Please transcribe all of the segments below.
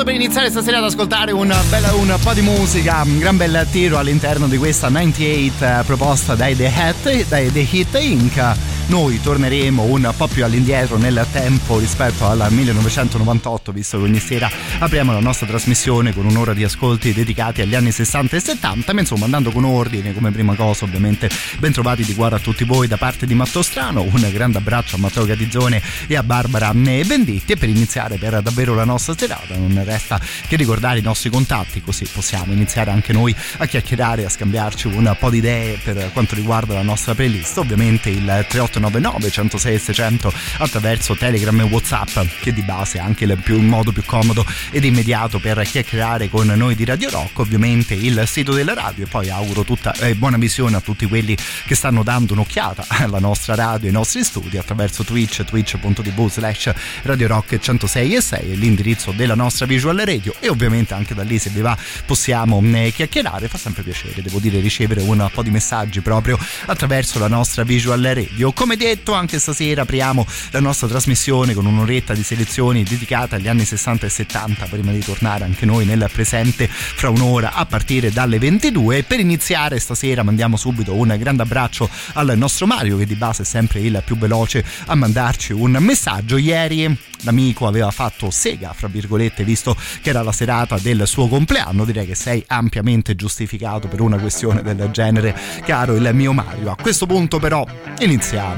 Modo per iniziare stasera ad ascoltare un, bella, un po' di musica, un gran bel tiro all'interno di questa 98 eh, proposta dai The, Hat, dai The Hit Inc noi torneremo un po' più all'indietro nel tempo rispetto al 1998, visto che ogni sera apriamo la nostra trasmissione con un'ora di ascolti dedicati agli anni 60 e 70, ma insomma andando con ordine come prima cosa ovviamente ben trovati di cuore a tutti voi da parte di Matto Strano, un grande abbraccio a Matteo Gatizzone e a Barbara Venditti e per iniziare per davvero la nostra serata non resta che ricordare i nostri contatti così possiamo iniziare anche noi a chiacchierare, a scambiarci un po' di idee per quanto riguarda la nostra playlist, ovviamente il 38 899 106 600 attraverso Telegram e Whatsapp che di base è anche il, più, modo più comodo ed immediato per chiacchierare con noi di Radio Rock. Ovviamente il sito della radio e poi auguro tutta eh, buona visione a tutti quelli che stanno dando un'occhiata alla nostra radio, ai nostri studi attraverso Twitch, twitch.tv slash Radio Rock 106 e 6 l'indirizzo della nostra visual radio. E ovviamente anche da lì se vi va possiamo eh, chiacchierare, fa sempre piacere devo dire ricevere un po' di messaggi proprio attraverso la nostra visual radio come detto, anche stasera apriamo la nostra trasmissione con un'oretta di selezioni dedicata agli anni 60 e 70 prima di tornare anche noi nel presente fra un'ora a partire dalle 22 e per iniziare stasera mandiamo subito un grande abbraccio al nostro Mario che di base è sempre il più veloce a mandarci un messaggio. Ieri l'amico aveva fatto sega fra virgolette visto che era la serata del suo compleanno. Direi che sei ampiamente giustificato per una questione del genere caro il mio Mario. A questo punto però iniziamo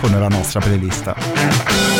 con la nostra playlist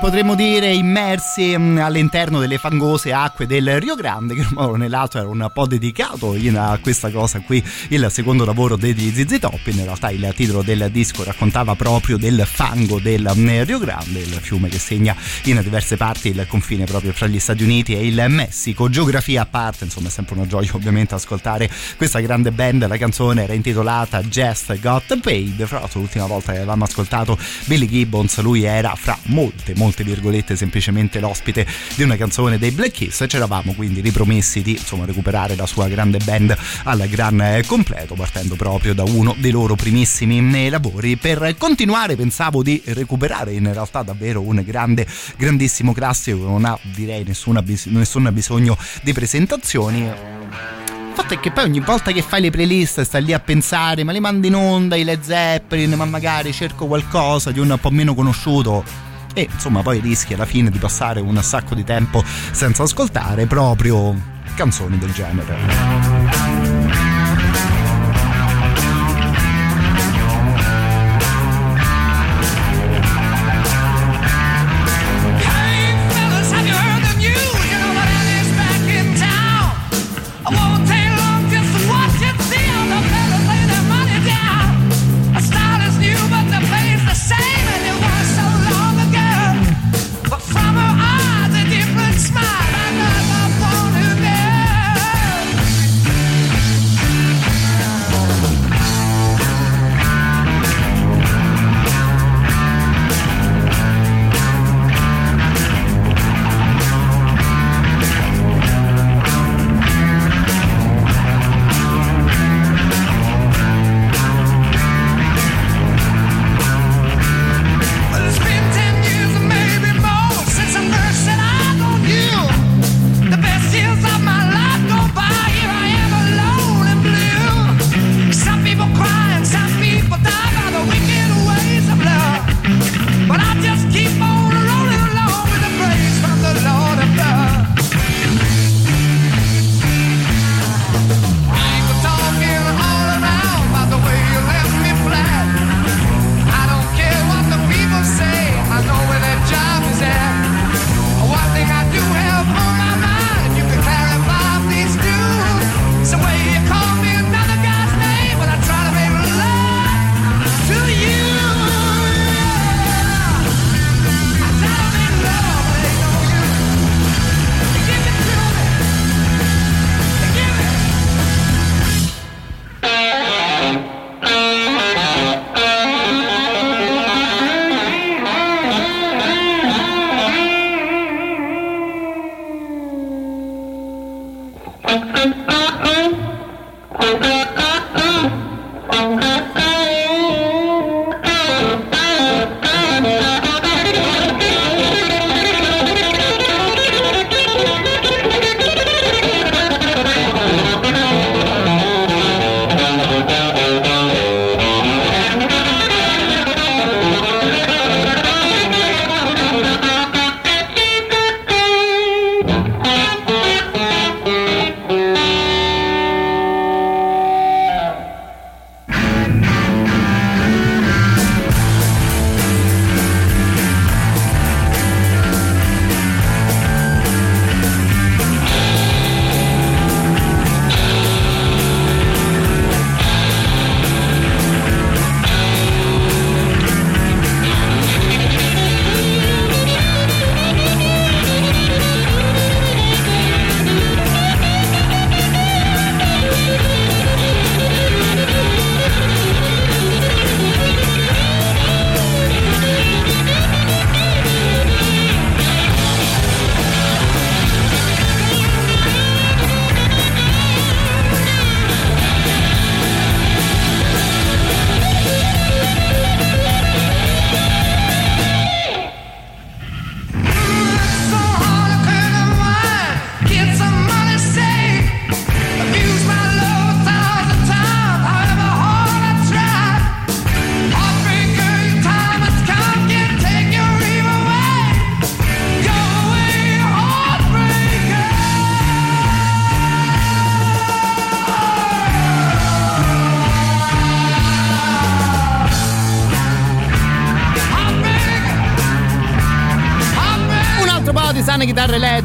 potremmo dire immersi mm, all'interno delle fangose acque del Rio Grande, che un modo nell'altro era un po' dedicato a questa cosa qui, il secondo lavoro degli ZZ Top. In realtà il titolo del disco raccontava proprio del fango del mm, Rio Grande, il fiume che segna in diverse parti il confine proprio fra gli Stati Uniti e il Messico. Geografia a parte, insomma, è sempre una gioia ovviamente ascoltare questa grande band. La canzone era intitolata Just Got Paid. Fra l'altro, l'ultima volta che avevamo ascoltato Billy Gibbons, lui era fra molte, molte virgolette semplicemente l'ospite di una canzone dei Black Kiss. Eravamo quindi ripromessi di insomma, recuperare la sua grande band al gran completo, partendo proprio da uno dei loro primissimi lavori. Per continuare pensavo di recuperare in realtà davvero un grande, grandissimo classico, non ha direi nessuna, nessun bisogno di presentazioni il fatto è che poi ogni volta che fai le playlist stai lì a pensare, ma le mando in onda i Led Zeppelin, ma magari cerco qualcosa di un po' meno conosciuto. E insomma poi rischi alla fine di passare un sacco di tempo senza ascoltare proprio canzoni del genere.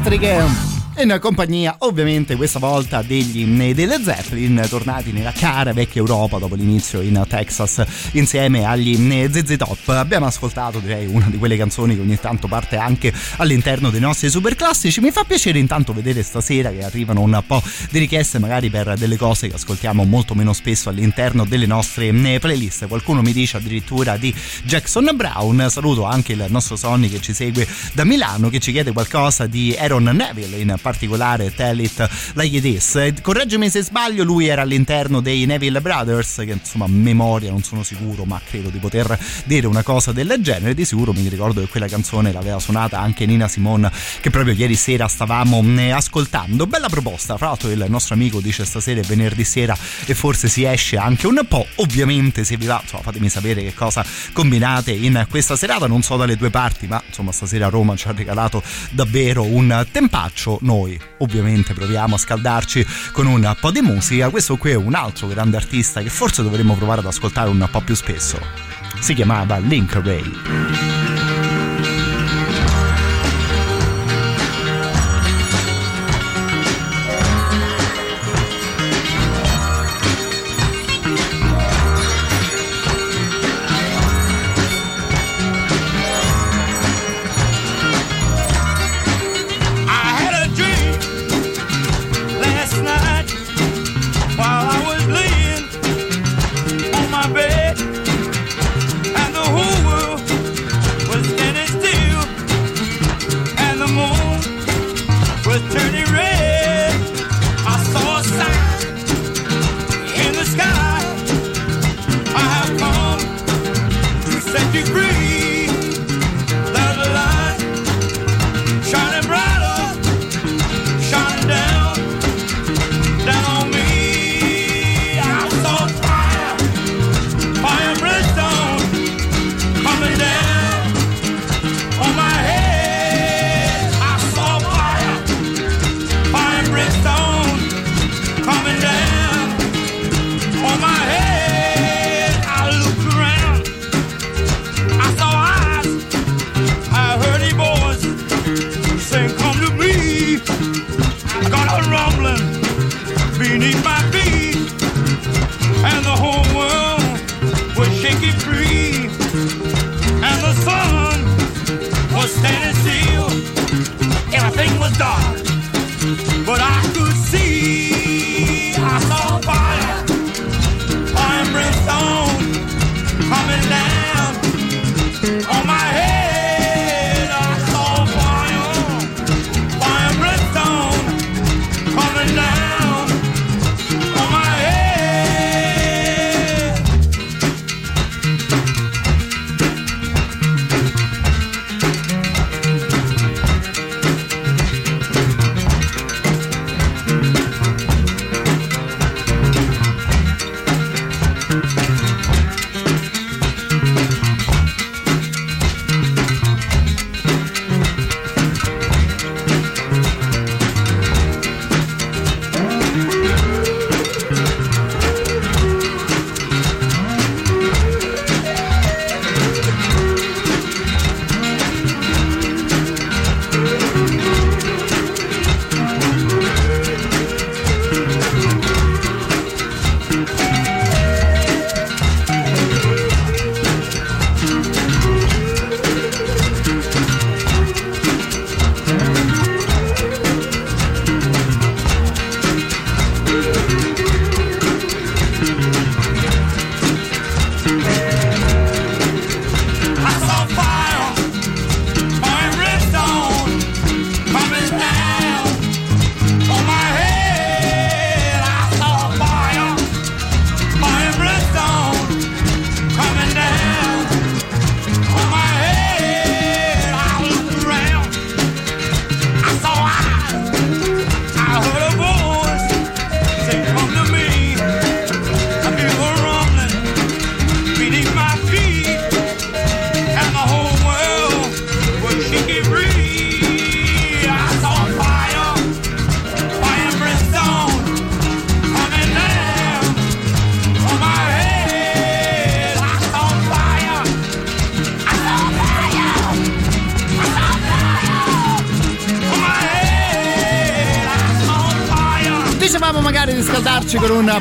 Astri Game. In compagnia ovviamente questa volta degli, delle Zeppelin tornati nella cara vecchia Europa dopo l'inizio in Texas insieme agli ZZ Top. Abbiamo ascoltato direi una di quelle canzoni che ogni tanto parte anche all'interno dei nostri super classici mi fa piacere intanto vedere stasera che arrivano un po' di richieste magari per delle cose che ascoltiamo molto meno spesso all'interno delle nostre playlist. Qualcuno mi dice addirittura di Jackson Brown. Saluto anche il nostro Sonny che ci segue da Milano che ci chiede qualcosa di Aaron Neville in particolare Tell It Like It Is. Correggimi se sbaglio, lui era all'interno dei Neville Brothers, che insomma memoria non sono sicuro, ma credo di poter dire una cosa del genere. Di sicuro mi ricordo che quella canzone l'aveva suonata anche Nina Simone, che proprio ieri sera stavamo mm, ascoltando. Bella proposta, fra l'altro il nostro amico dice stasera è venerdì sera e forse si esce anche un po'. Ovviamente se vi va, insomma, fatemi sapere che cosa combinate in questa serata, non so dalle due parti, ma insomma stasera Roma ci ha regalato davvero un tempaccio. Noi noi ovviamente proviamo a scaldarci con un po' di musica. Questo qui è un altro grande artista che forse dovremmo provare ad ascoltare un po' più spesso. Si chiamava Link Ray.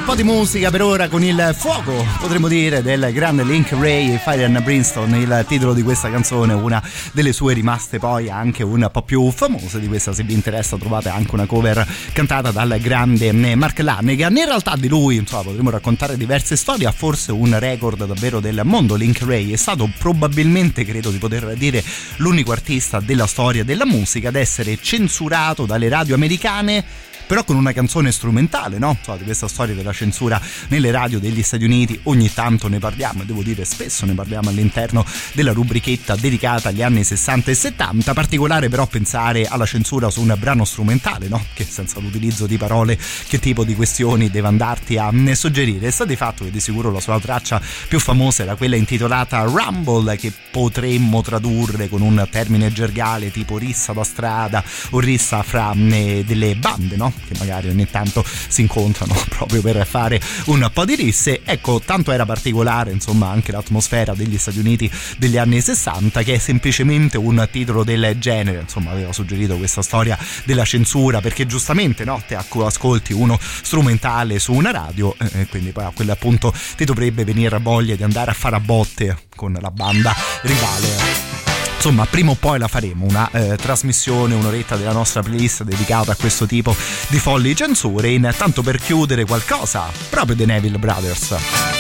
Po' di musica per ora con il fuoco, potremmo dire, del grande Link Ray Fire and Brimstone, il titolo di questa canzone, una delle sue rimaste poi anche un po' più famose di questa, se vi interessa trovate anche una cover cantata dal grande Mark Lanegan. In realtà di lui, insomma, potremmo raccontare diverse storie, forse un record davvero del mondo. Link Ray è stato probabilmente, credo di poter dire, l'unico artista della storia della musica ad essere censurato dalle radio americane però con una canzone strumentale, no? Insomma, di questa storia della censura nelle radio degli Stati Uniti ogni tanto ne parliamo devo dire spesso ne parliamo all'interno della rubrichetta dedicata agli anni 60 e 70, particolare però pensare alla censura su un brano strumentale, no? Che senza l'utilizzo di parole che tipo di questioni deve andarti a suggerire. Sta di fatto che di sicuro la sua traccia più famosa era quella intitolata Rumble che potremmo tradurre con un termine gergale tipo rissa da strada o rissa fra eh, delle bande, no? Che magari ogni tanto si incontrano proprio per fare un po' di risse. Ecco, tanto era particolare insomma anche l'atmosfera degli Stati Uniti degli anni 60 che è semplicemente un titolo del genere, insomma aveva suggerito questa storia della censura perché giustamente no, te ascolti uno strumentale su una radio e eh, quindi poi a quel punto ti dovrebbe venire voglia di andare a fare a botte con la banda rivale insomma prima o poi la faremo una eh, trasmissione un'oretta della nostra playlist dedicata a questo tipo di folli censure. Intanto per chiudere qualcosa proprio dei Neville Brothers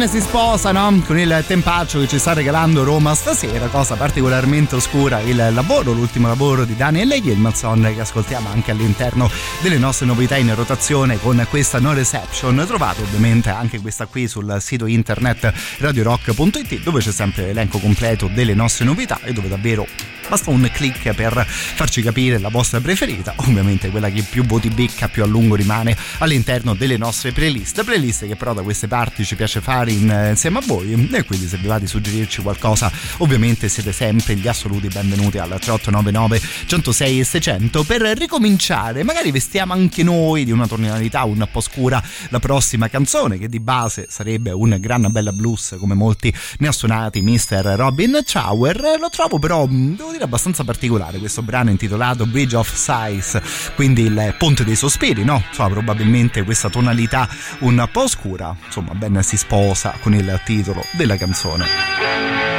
bene si sposa no? con il tempaccio che ci sta regalando Roma stasera, cosa particolarmente oscura il lavoro, l'ultimo lavoro di Daniel Gilmanson che ascoltiamo anche all'interno delle nostre novità in rotazione con questa No Reception. Trovate ovviamente anche questa qui sul sito internet radiorock.it dove c'è sempre l'elenco completo delle nostre novità e dove davvero basta un click per farci capire la vostra preferita, ovviamente quella che più voti becca, più a lungo rimane all'interno delle nostre playlist, playlist che però da queste parti ci piace fare in, insieme a voi. E quindi se vi va di suggerirci qualcosa ovviamente siete sempre gli assoluti benvenuti al 3899 106 e 600 per ricominciare, magari vestiamo anche noi di una tonalità un po' scura la prossima canzone che di base sarebbe un gran bella blues come molti ne ha suonati Mr. Robin Chower, lo trovo però devo dire dire abbastanza particolare questo brano intitolato Bridge of Sighs, quindi il ponte dei sospiri, no? Insomma, probabilmente questa tonalità un po' oscura, insomma, ben si sposa con il titolo della canzone.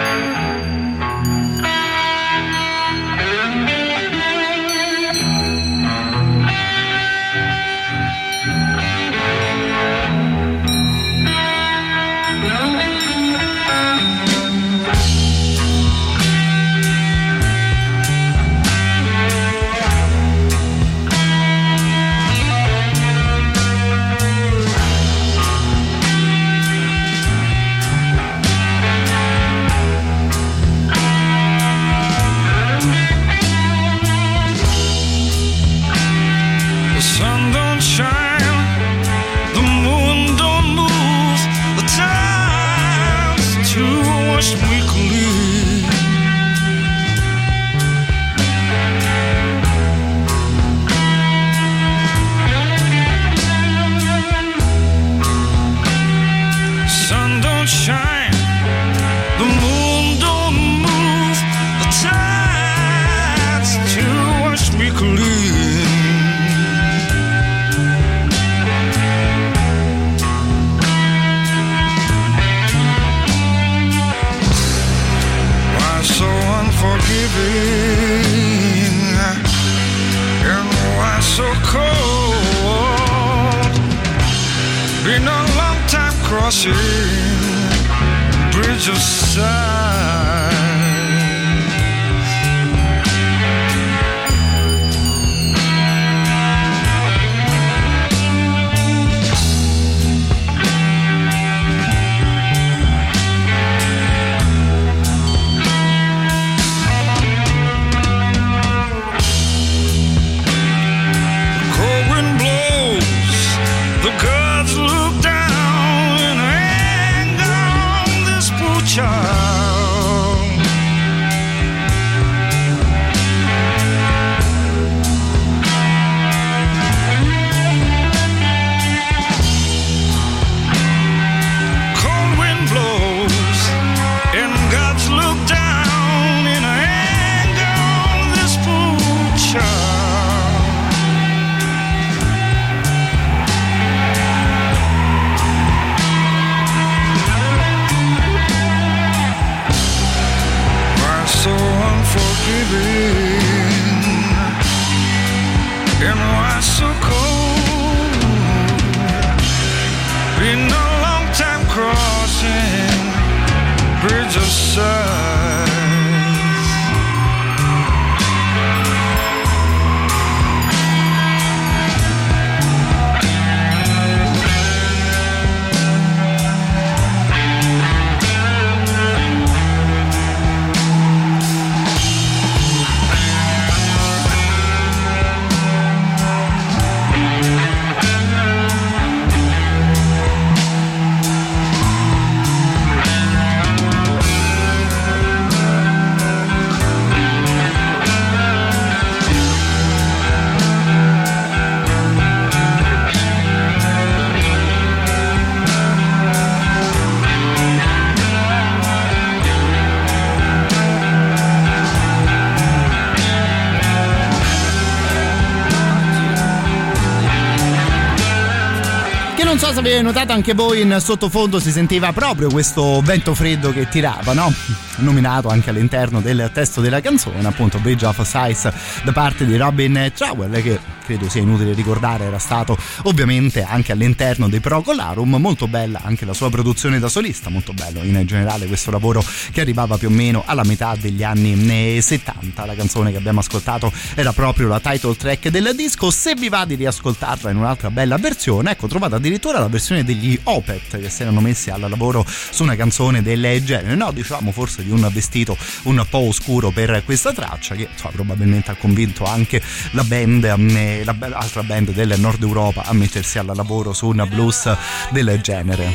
So se avete notato anche voi in sottofondo si sentiva proprio questo vento freddo che tirava, no? Nominato anche all'interno del testo della canzone, appunto Bridge of Size da parte di Robin Trowell che credo sia inutile ricordare era stato ovviamente anche all'interno dei Procolarum, molto bella anche la sua produzione da solista, molto bello in generale questo lavoro che arrivava più o meno alla metà degli anni 70. La canzone che abbiamo ascoltato era proprio la title track del disco. Se vi va di riascoltarla in un'altra bella versione, ecco, trovate addirittura la versione degli Opet che si erano messi al lavoro su una canzone del genere. No, diciamo forse di un vestito un po' oscuro per questa traccia che so, probabilmente ha convinto anche la band, eh, l'altra band del nord Europa a mettersi al lavoro su una blues del genere.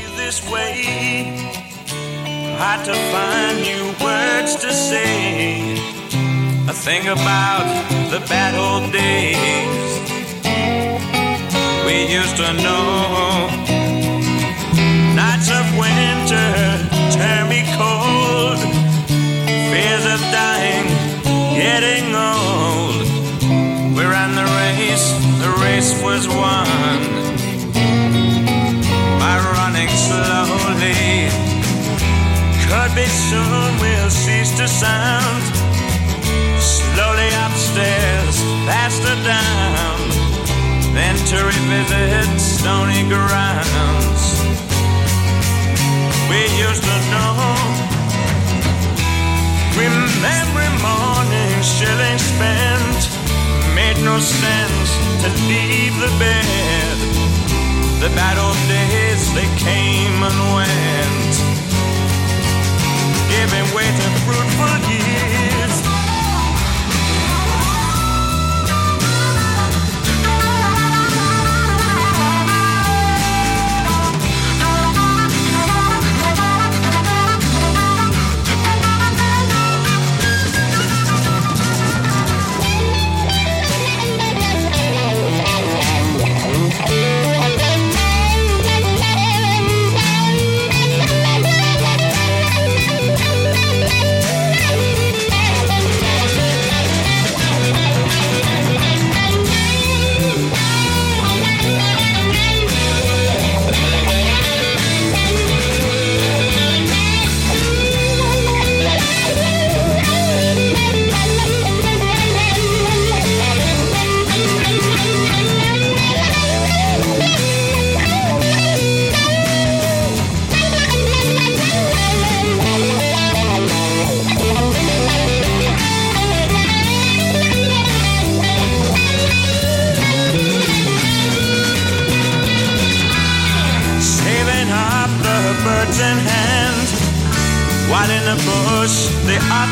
Had to find new words to say. I think about the bad old days we used to know. Nights of winter turn me cold. Fears of dying, getting old. The race was won by running slowly. Could be soon we'll cease to sound. Slowly upstairs, faster down. Then to revisit stony grounds we used to know. Remembering mornings, shillings spent, made no sense to leave the bed. The bad old days, they came and went, giving way to fruitful years.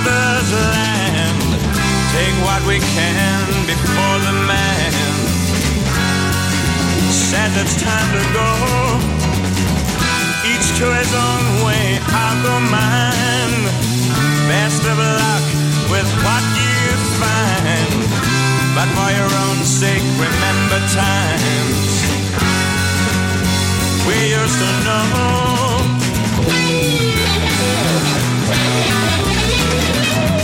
The others land. Take what we can before the man says it's time to go. Each to his own way, I'll go mine. Best of luck with what you find, but for your own sake, remember times we used to know. Música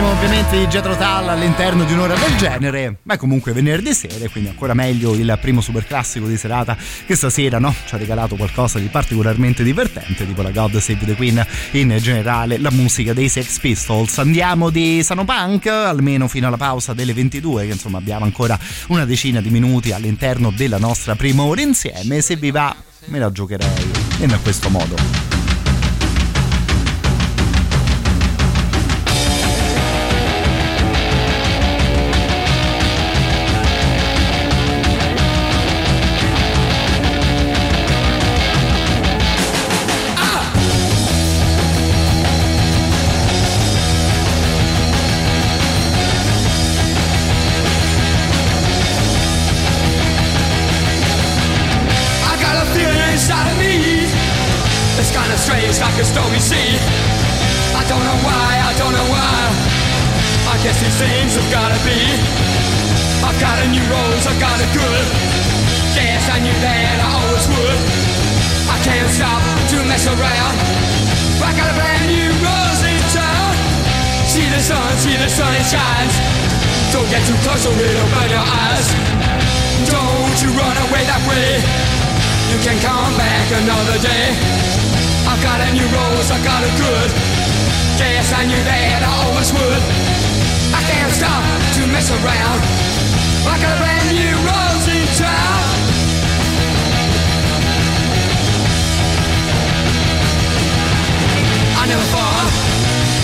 Vanno benissimo ovviamente i Jetro Tull all'interno di un'ora del genere ma è comunque venerdì sera quindi ancora meglio il primo super classico di serata che stasera no? ci ha regalato qualcosa di particolarmente divertente tipo la God Save the Queen in generale la musica dei Sex Pistols. Andiamo di Sano Punk almeno fino alla pausa delle 22 che insomma abbiamo ancora una decina di minuti all'interno della nostra prima ora insieme. Se vi va me la giocherei in questo modo like a stormy sea. I don't know why, I don't know why. I guess these things have gotta be. I've got a new rose, I've got a good. Yes, I knew that I always would. I can't stop to mess around. I got a brand new rose in town. See the sun, see the sun, it shines. Don't get too close or it'll burn your eyes. Don't you run away that way. You can come back another day. I got a new rose, I got a good. Guess I knew that I always would. I can't stop to mess around. I got a brand new rose in town. I never thought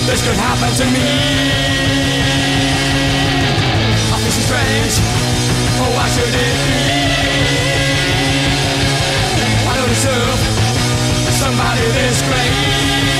this could happen to me. I feel so strange. Oh, why should it be? I don't deserve somebody this great.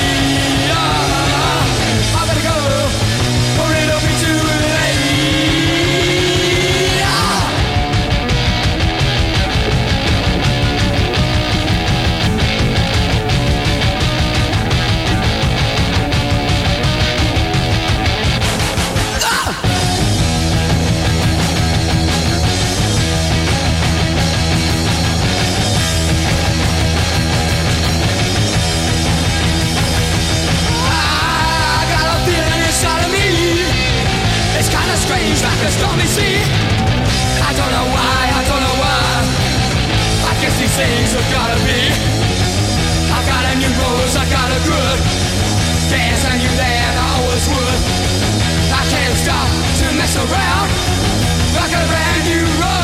the stormy sea. I don't know why, I don't know why. I guess these things have gotta be. I got a new rose, I got a good. Dance, I knew that I always would. I can't stop to mess around. I got a brand new rose.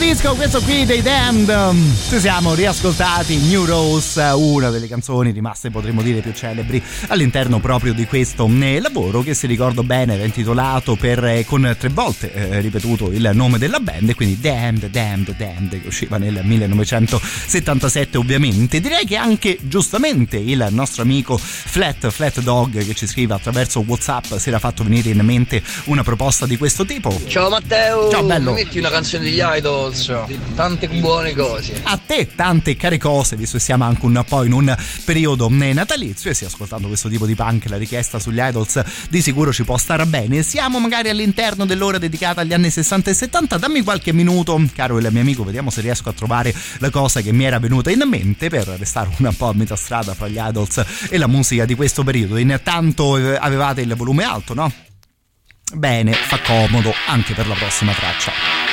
Dei Damned. Ci siamo riascoltati New Rose una delle canzoni rimaste potremmo dire più celebri all'interno proprio di questo eh, lavoro che se ricordo bene era intitolato per, eh, con tre volte eh, ripetuto il nome della band e quindi Damned, Damned, Damned che usciva nel 1977 ovviamente. Direi che anche giustamente il nostro amico Flat, Flat Dog che ci scrive attraverso Whatsapp si era fatto venire in mente una proposta di questo tipo. Ciao Matteo. Ciao bello. Metti una canzone degli Idols tante tante buone cose. A te tante care cose, visto che siamo anche un po' in un periodo natalizio e sì, ascoltando questo tipo di punk, la richiesta sugli idols di sicuro ci può stare bene. Siamo magari all'interno dell'ora dedicata agli anni 60 e 70. Dammi qualche minuto, caro il mio amico, vediamo se riesco a trovare la cosa che mi era venuta in mente per restare un po' a metà strada fra gli idols e la musica di questo periodo. Intanto eh, avevate il volume alto, no? Bene, fa comodo anche per la prossima traccia.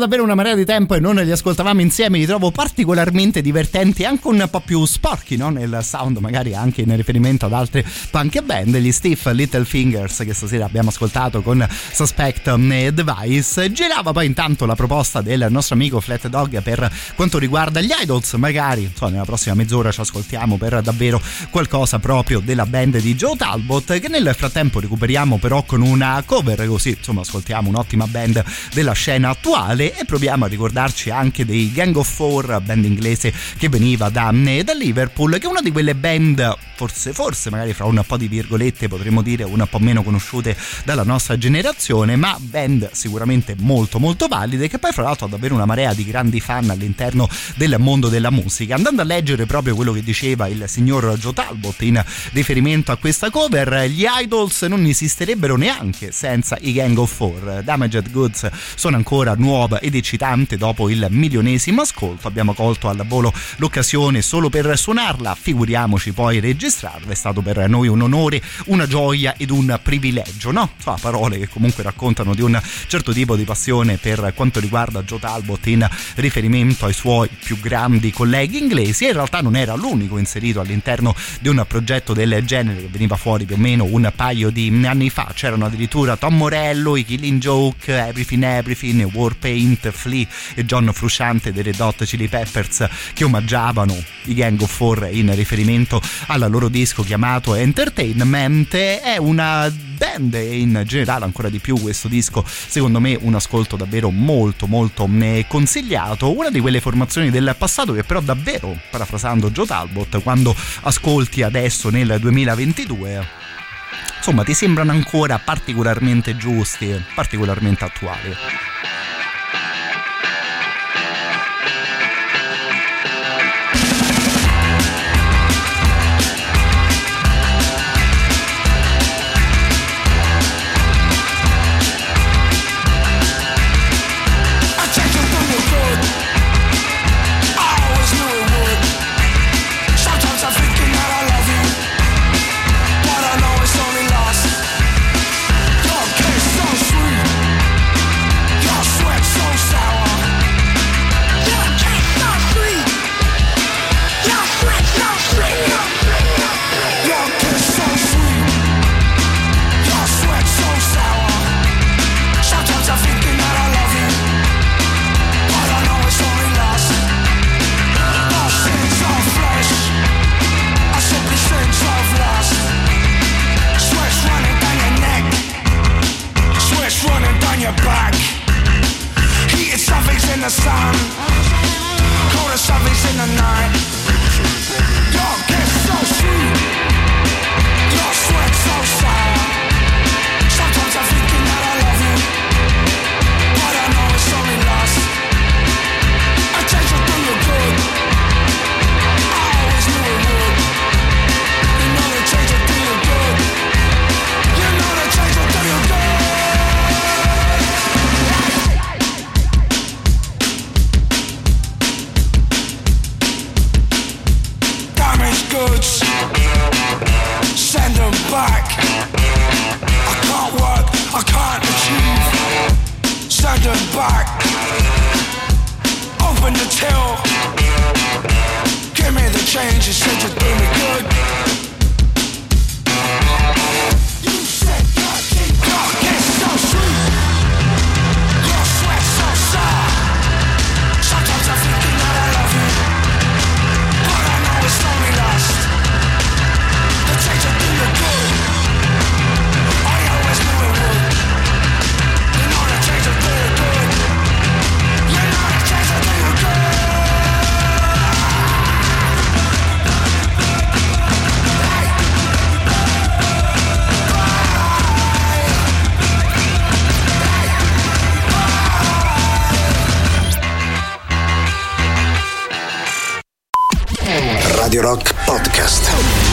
Davvero una marea di tempo e non li ascoltavamo insieme, li trovo particolarmente divertenti, anche un po' più sporchi no? nel sound, magari anche in riferimento ad altre punk band, gli Steve Little Fingers che stasera abbiamo ascoltato con Suspect Device. Girava poi intanto la proposta del nostro amico Flat Dog per quanto riguarda gli idols, magari so, nella prossima mezz'ora ci ascoltiamo per davvero qualcosa proprio della band di Joe Talbot, che nel frattempo recuperiamo però con una cover, così insomma ascoltiamo un'ottima band della scena attuale e proviamo a ricordarci anche dei Gang of Four, band inglese che veniva da, eh, da Liverpool, che è una di quelle band, forse, forse magari fra un po' di virgolette potremmo dire un po' meno conosciute dalla nostra generazione, ma band sicuramente molto molto valide, che poi fra l'altro ha davvero una marea di grandi fan all'interno del mondo della musica. Andando a leggere proprio quello che diceva il signor Joe Talbot in riferimento a questa cover, gli idols non esisterebbero neanche senza i Gang of Four. Damaged Goods sono ancora nuova ed eccitante dopo il milionesimo ascolto. Abbiamo colto al volo l'occasione solo per suonarla, figuriamoci poi registrarla. È stato per noi un onore, una gioia ed un privilegio, no? So, parole che comunque raccontano di un certo tipo di passione per quanto riguarda Joe Talbot in riferimento ai suoi più grandi colleghi inglesi. In realtà non era l'unico inserito all'interno di un progetto del genere che veniva fuori più o meno un paio di anni fa. C'erano addirittura Tom Morello, i Killing Joke, Everything Everything, Warpaint, Flea e John Frusciante dei Red Hot Chili Peppers che omaggiavano i Gang of Four in riferimento al loro disco chiamato Entertainment. È una band e in generale ancora di più questo disco secondo me un ascolto davvero molto molto eh, consigliato una di quelle formazioni del passato che però davvero parafrasando Joe Talbot quando ascolti adesso nel 2022 insomma ti sembrano ancora particolarmente giusti particolarmente attuali sun. Cold as zombies in the night. goods. Send them back. I can't work, I can't achieve. Send them back. Open the till. Give me the change you said you'd do me good. You said God, God, get so sweet. podcast.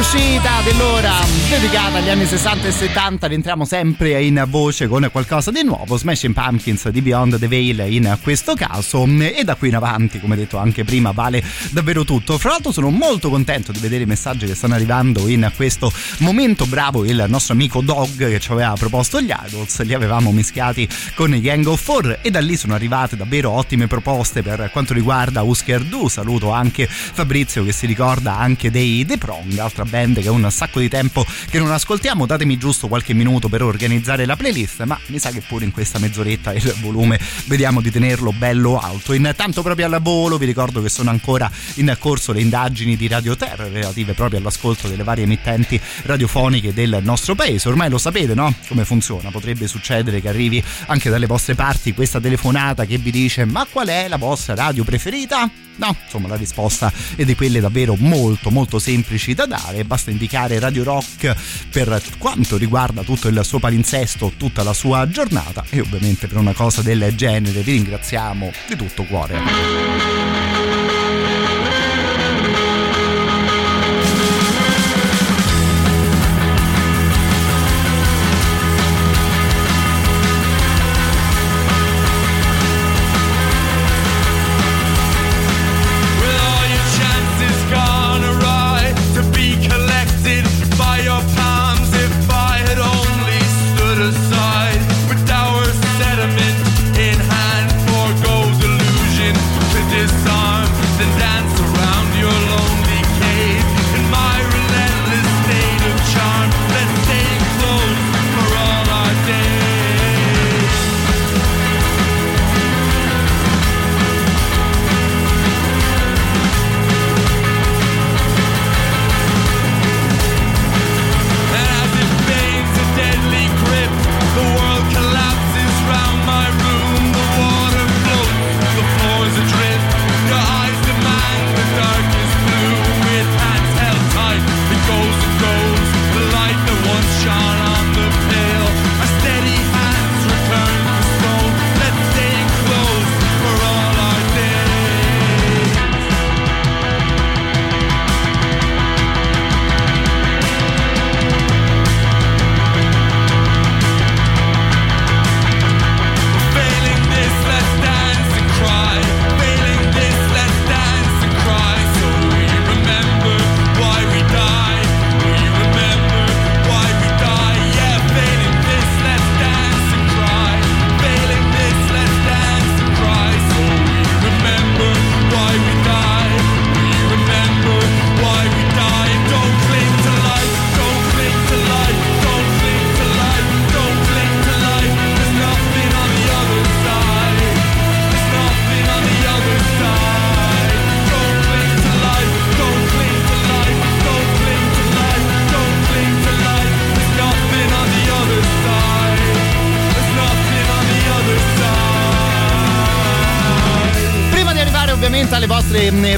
All'uscita dell'ora dedicata agli anni 60 e 70 rientriamo sempre in voce con qualcosa di nuovo Smashing Pumpkins di Beyond the Veil in questo caso. E da qui in avanti come detto anche prima vale davvero tutto. Fra l'altro sono molto contento di vedere i messaggi che stanno arrivando in questo momento. Bravo il nostro amico Dog che ci aveva proposto gli Idols li avevamo mischiati con i Gang of Four e da lì sono arrivate davvero ottime proposte per quanto riguarda Husker Du. Saluto anche Fabrizio che si ricorda anche dei The Prong altra band che è un sacco di tempo che non ascoltiamo datemi giusto qualche minuto per organizzare la playlist ma mi sa che pure in questa mezz'oretta il volume vediamo di tenerlo bello alto intanto proprio al volo vi ricordo che sono ancora in corso le indagini di Radio Terra relative proprio all'ascolto delle varie emittenti radiofoniche del nostro paese ormai lo sapete no? come funziona potrebbe succedere che arrivi anche dalle vostre parti questa telefonata che vi dice ma qual è la vostra radio preferita? No, insomma la risposta è di quelle davvero molto molto semplici da dare, basta indicare Radio Rock per quanto riguarda tutto il suo palinsesto, tutta la sua giornata e ovviamente per una cosa del genere vi ringraziamo di tutto cuore.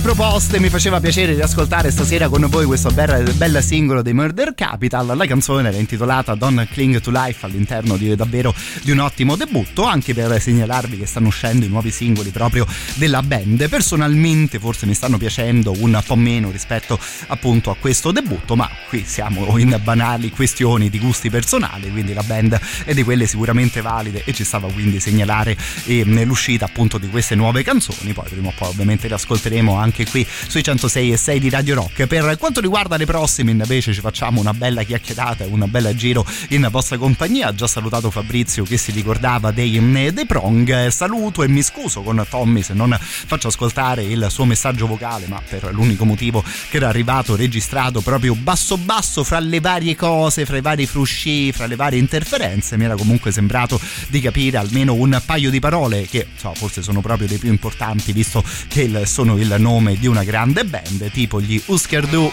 Proposte. Mi faceva piacere riascoltare stasera con voi questo bel, bel singolo dei Murder Capital. La canzone era intitolata Don't Cling to Life all'interno di davvero di un ottimo debutto anche per segnalarvi che stanno uscendo i nuovi singoli proprio della band. Personalmente forse mi stanno piacendo un po' meno rispetto appunto a questo debutto ma qui siamo in banali questioni di gusti personali quindi la band è di quelle sicuramente valide e ci stava quindi segnalare eh, l'uscita appunto di queste nuove canzoni. Poi prima o poi ovviamente le ascolteremo anche anche qui sui 106 e 6 di Radio Rock. Per quanto riguarda le prossime invece ci facciamo una bella chiacchierata una bella giro in vostra compagnia. Ha già salutato Fabrizio che si ricordava dei, mm, dei Prong. Saluto e mi scuso con Tommy se non faccio ascoltare il suo messaggio vocale, ma per l'unico motivo che era arrivato registrato proprio basso basso fra le varie cose, fra i vari frusci, fra le varie interferenze, mi era comunque sembrato di capire almeno un paio di parole che so, forse sono proprio dei più importanti visto che sono il nome nome di una grande band tipo gli Husker Du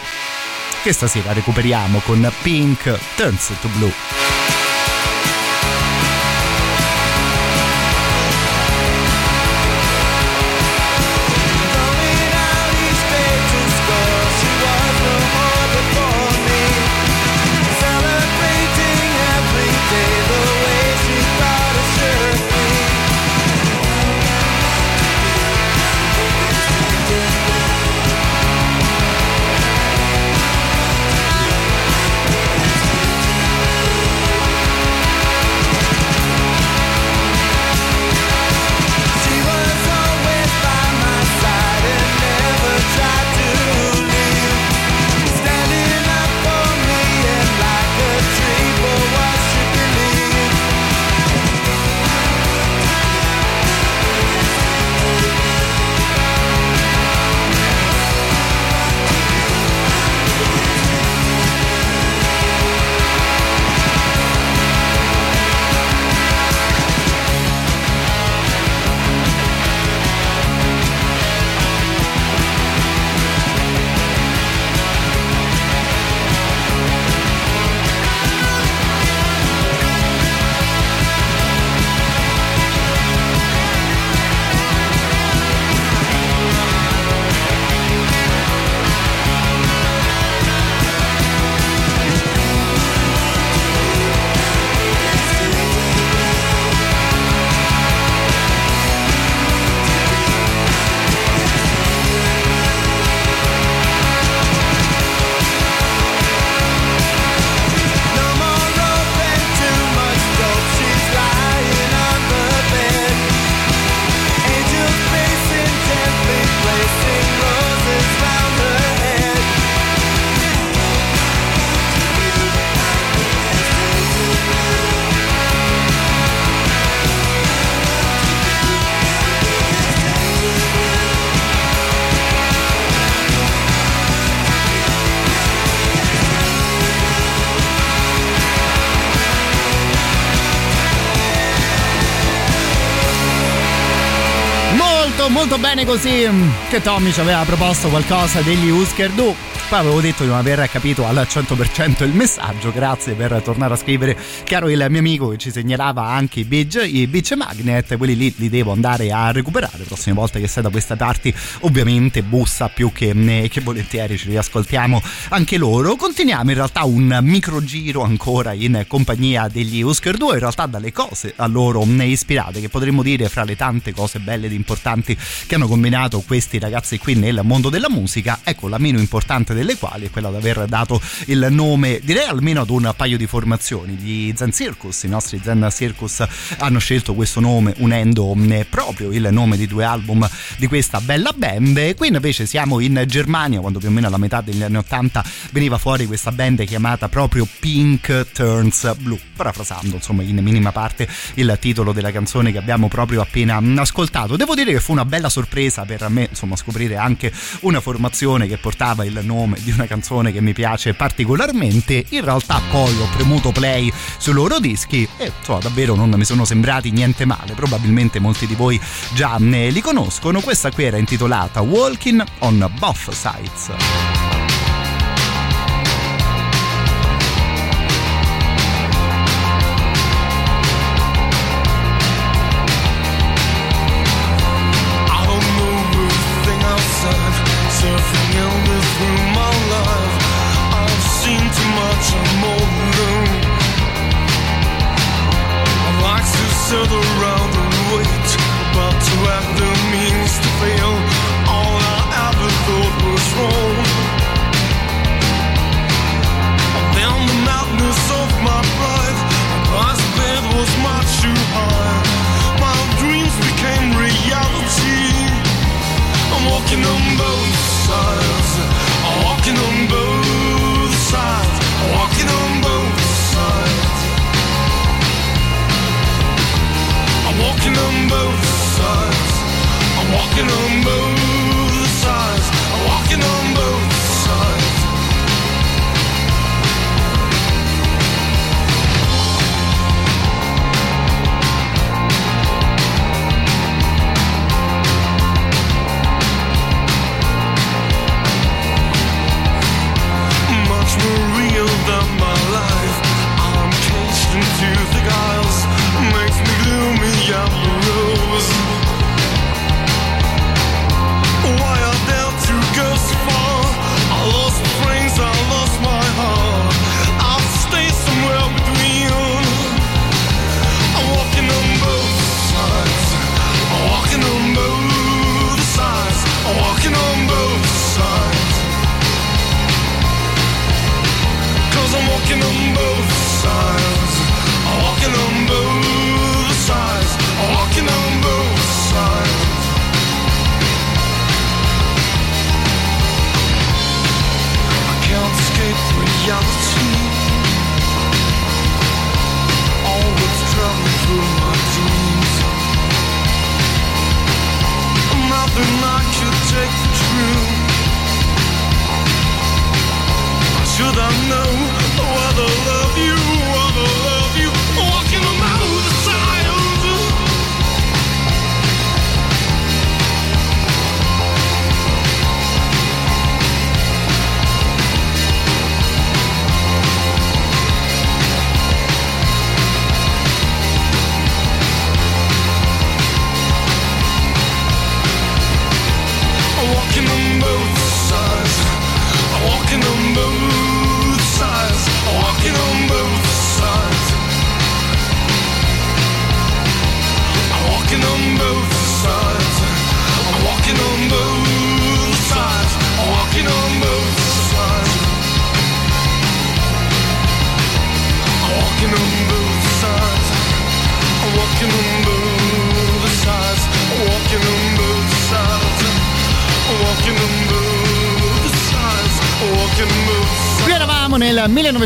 che stasera recuperiamo con Pink Turns to Blue. Così che Tommy ci aveva proposto qualcosa degli Husker Du poi avevo detto di non aver capito al 100% il messaggio grazie per tornare a scrivere. Caro il mio amico che ci segnalava anche i beach, i beach magnet quelli lì li devo andare a recuperare le prossime volte che sei da queste parti. Ovviamente bussa più che, eh, che volentieri ci riascoltiamo anche loro. Continuiamo in realtà un micro giro ancora in compagnia degli Husker 2 in realtà dalle cose a loro ispirate che potremmo dire fra le tante cose belle ed importanti che hanno combinato questi ragazzi qui nel mondo della musica. Ecco la meno importante delle quali è quella di aver dato il nome, direi almeno ad un paio di formazioni. Gli Zen Circus, i nostri Zen Circus hanno scelto questo nome unendo mm, proprio il nome di due album di questa bella band. Qui invece siamo in Germania, quando più o meno alla metà degli anni 80 veniva fuori questa band chiamata proprio Pink Turns Blue, parafrasando insomma in minima parte il titolo della canzone che abbiamo proprio appena mm, ascoltato. Devo dire che fu una bella sorpresa per me, insomma, scoprire anche una formazione che portava il nome nome di una canzone che mi piace particolarmente. In realtà poi ho premuto play sui loro dischi e insomma davvero non mi sono sembrati niente male. Probabilmente molti di voi già ne li conoscono. Questa qui era intitolata Walking on Both Sides.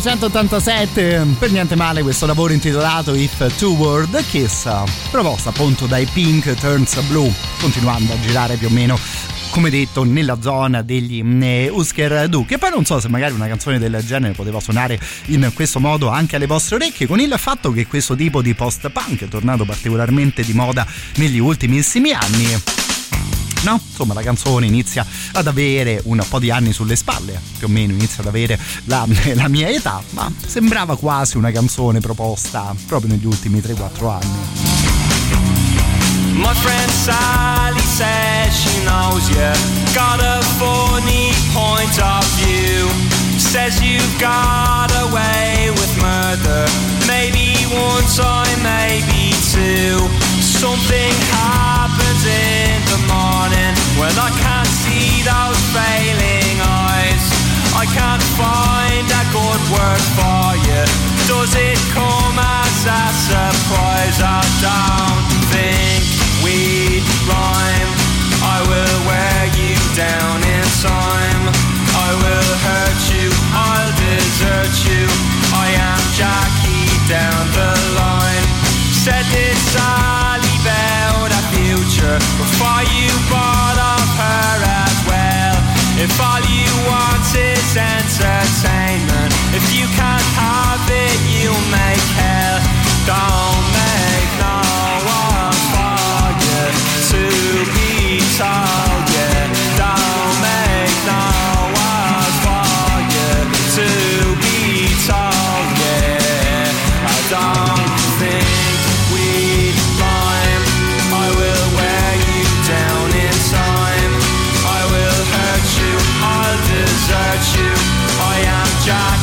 1987, per niente male questo lavoro intitolato If Two World Kiss, proposta appunto dai Pink Turns Blue, continuando a girare più o meno come detto nella zona degli mm, Husker Du che poi non so se magari una canzone del genere poteva suonare in questo modo anche alle vostre orecchie con il fatto che questo tipo di post punk è tornato particolarmente di moda negli ultimissimi anni no? Insomma, la canzone inizia ad avere un po' di anni sulle spalle, più o meno inizia ad avere la, la mia età, ma sembrava quasi una canzone proposta proprio negli ultimi 3-4 anni. My friend Sally says she knows you got a funny point of view. Says you've got away with murder. Maybe one time, maybe two. Something morning when I can't see those failing eyes. I can't find a good word for you. Does it come as a surprise? I don't think we'd rhyme. I will wear you down in time. I will hurt you, I'll desert you. I am Jackie down the line. Said this Ali about a future before you bought If all you want is entertainment, I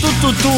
tu tu tu.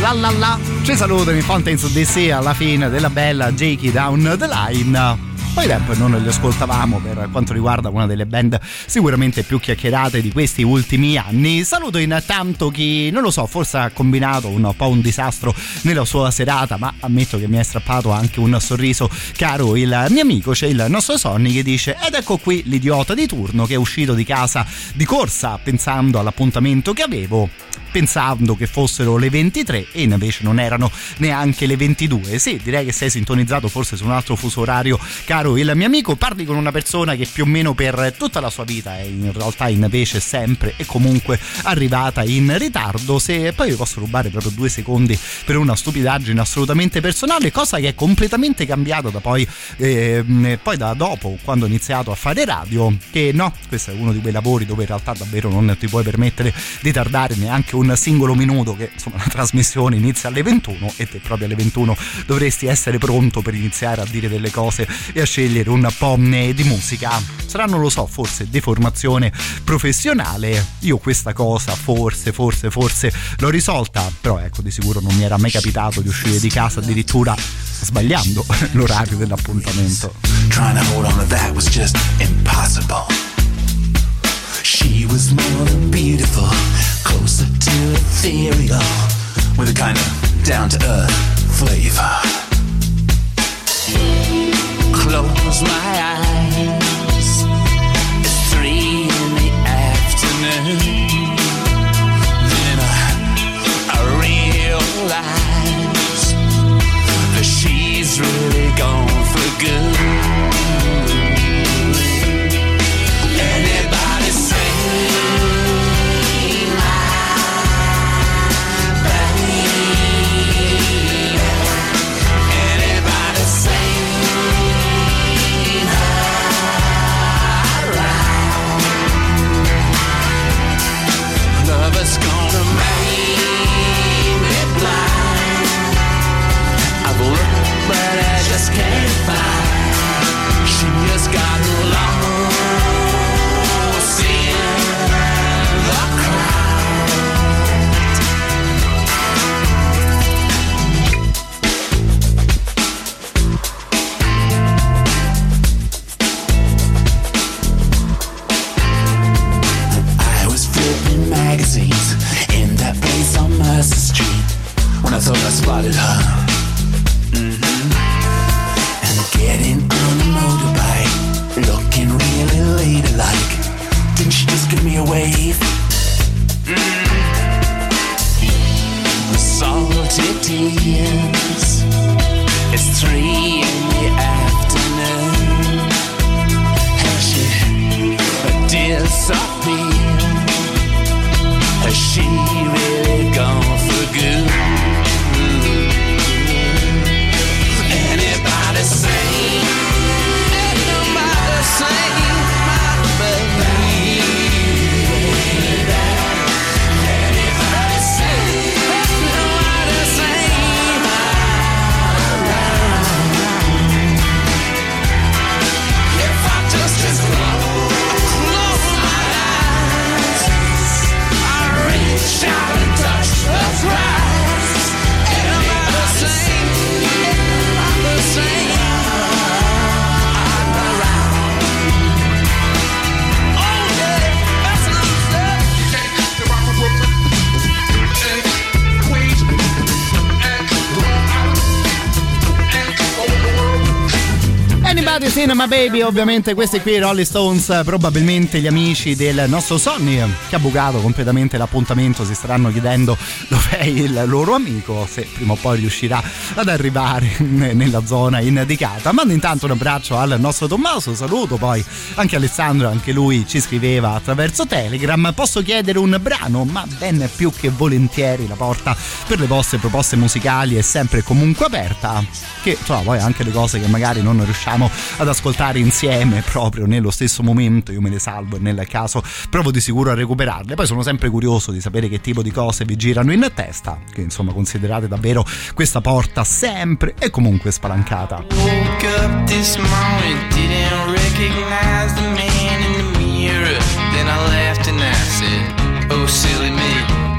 La la la. Ci salutano i Fountains DC alla fine della bella Jakey Down the Line. Poi tempo non li ascoltavamo per quanto riguarda una delle band sicuramente più chiacchierate di questi ultimi anni. Saluto intanto chi, non lo so, forse ha combinato un po' un disastro nella sua serata, ma ammetto che mi è strappato anche un sorriso caro il mio amico, c'è il nostro Sonny che dice ed ecco qui l'idiota di turno che è uscito di casa di corsa pensando all'appuntamento che avevo pensando che fossero le 23 e invece non erano neanche le 22. Sì, direi che sei sintonizzato forse su un altro fuso orario, caro il mio amico. Parli con una persona che più o meno per tutta la sua vita è in realtà invece sempre e comunque arrivata in ritardo. Se poi vi posso rubare proprio due secondi per una stupidaggine assolutamente personale, cosa che è completamente cambiata da poi, eh, poi da dopo, quando ho iniziato a fare radio, che no, questo è uno di quei lavori dove in realtà davvero non ti puoi permettere di tardare neanche un singolo minuto che insomma la trasmissione inizia alle 21 e te proprio alle 21 dovresti essere pronto per iniziare a dire delle cose e a scegliere un po' di musica. Sarà, non lo so, forse deformazione professionale. Io questa cosa forse, forse, forse l'ho risolta, però ecco, di sicuro non mi era mai capitato di uscire di casa addirittura sbagliando l'orario dell'appuntamento. Trying to hold on to that was just impossible. She was more than beautiful, closer to ethereal, with a kind of down to earth flavor. Close my eyes, spotted her. Mm-hmm. And getting on a motorbike, looking really ladylike. Didn't she just give me a wave? Mm-hmm. Salty tears. It's three in the afternoon. Has she disappeared? Has she really Cinema Baby, ovviamente questi qui Rolling Stones, probabilmente gli amici del nostro Sonny che ha bucato completamente l'appuntamento, si staranno chiedendo dov'è il loro amico, se prima o poi riuscirà ad arrivare nella zona indicata. Mando intanto un abbraccio al nostro Tommaso, saluto poi anche Alessandro, anche lui ci scriveva attraverso Telegram. Posso chiedere un brano, ma ben più che volentieri la porta per le vostre proposte musicali è sempre comunque aperta, che insomma poi anche le cose che magari non riusciamo ad ascoltare insieme proprio nello stesso momento io me le salvo e nel caso provo di sicuro a recuperarle. Poi sono sempre curioso di sapere che tipo di cose vi girano in testa che insomma considerate davvero questa porta sempre e comunque spalancata. Woke oh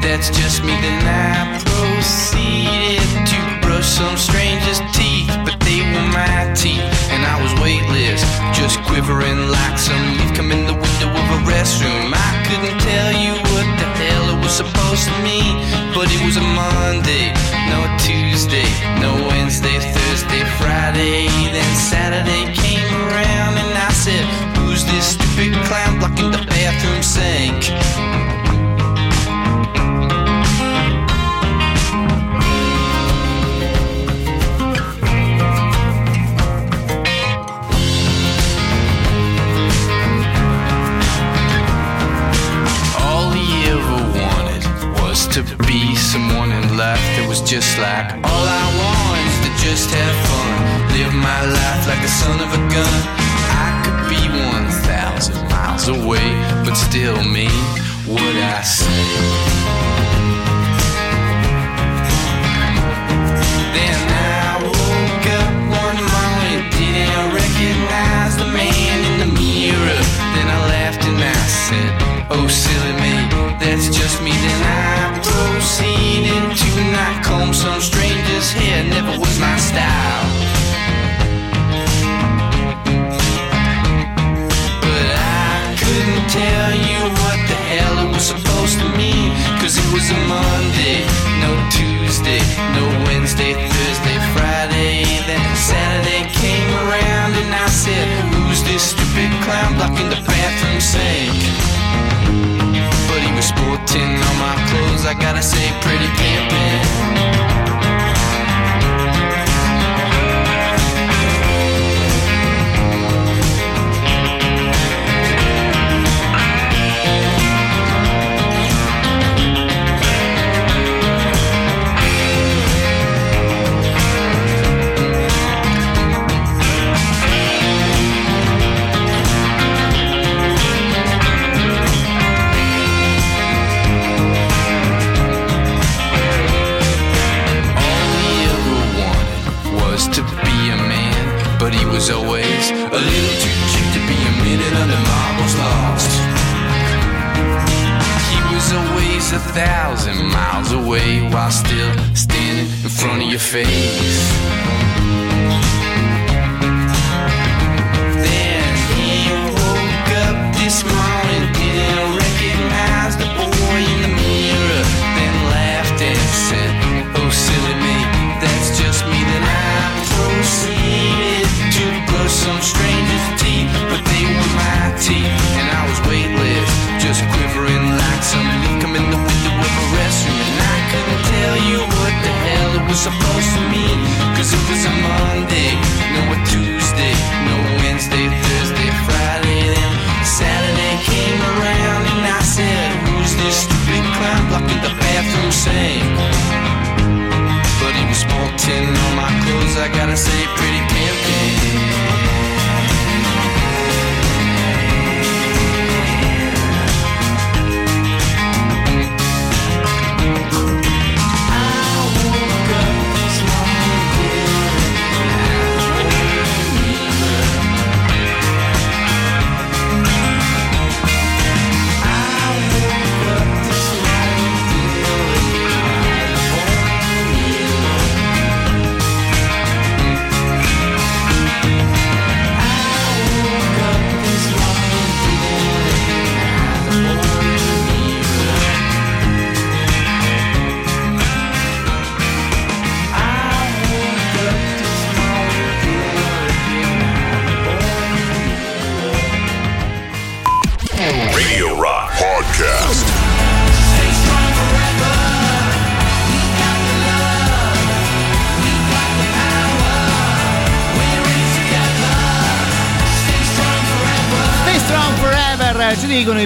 That's just me, then I proceeded to brush some stranger's teeth But they were my teeth I was weightless, just quivering like some leaf come in the window of a restroom. I couldn't tell you what the hell it was supposed to mean, but it was a Monday, no Tuesday, no Wednesday, Thursday, Friday, then Saturday came around and I said, Who's this stupid clown blocking the bathroom sink?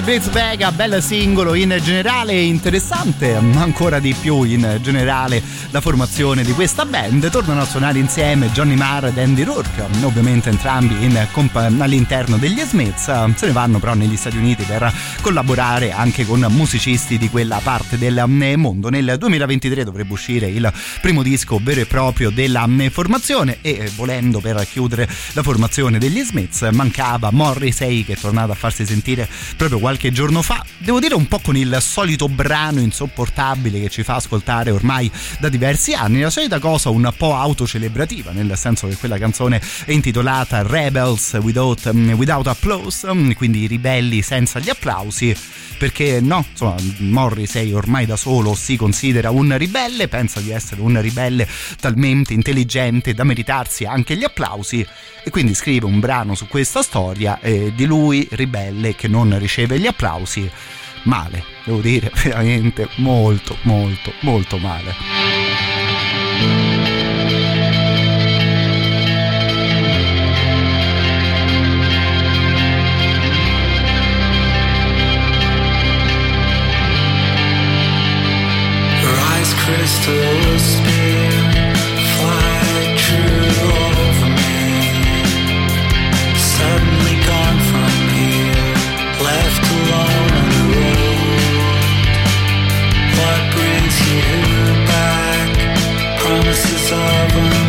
Forever, ci dicono i Blitz Vega, bel singolo in generale interessante, ma ancora di più in generale la formazione di questa band. Tornano a suonare insieme Johnny Marr ed Andy Rourke, ovviamente entrambi in comp- all'interno degli Smiths, se ne vanno però negli Stati Uniti per collaborare anche con musicisti di quella parte del mondo. Nel 2023 dovrebbe uscire il primo disco vero e proprio della formazione e volendo per chiudere la formazione degli Smiths mancava Morrissey che è tornato a farsi sentire proprio qualche giorno fa. Devo dire un po' con il solito brano insopportabile che ci fa ascoltare ormai da diversi anni la solita cosa un po' autocelebrativa nel senso che quella canzone è intitolata Rebels Without, without Applause quindi i ribelli senza gli applausi perché no, insomma, Morrissey ormai da solo si considera un ribelle, pensa di essere un ribelle talmente intelligente da meritarsi anche gli applausi e quindi scrive un brano su questa storia eh, di lui ribelle che non riceve gli applausi. Male, devo dire, veramente molto, molto, molto male. Ice sovereign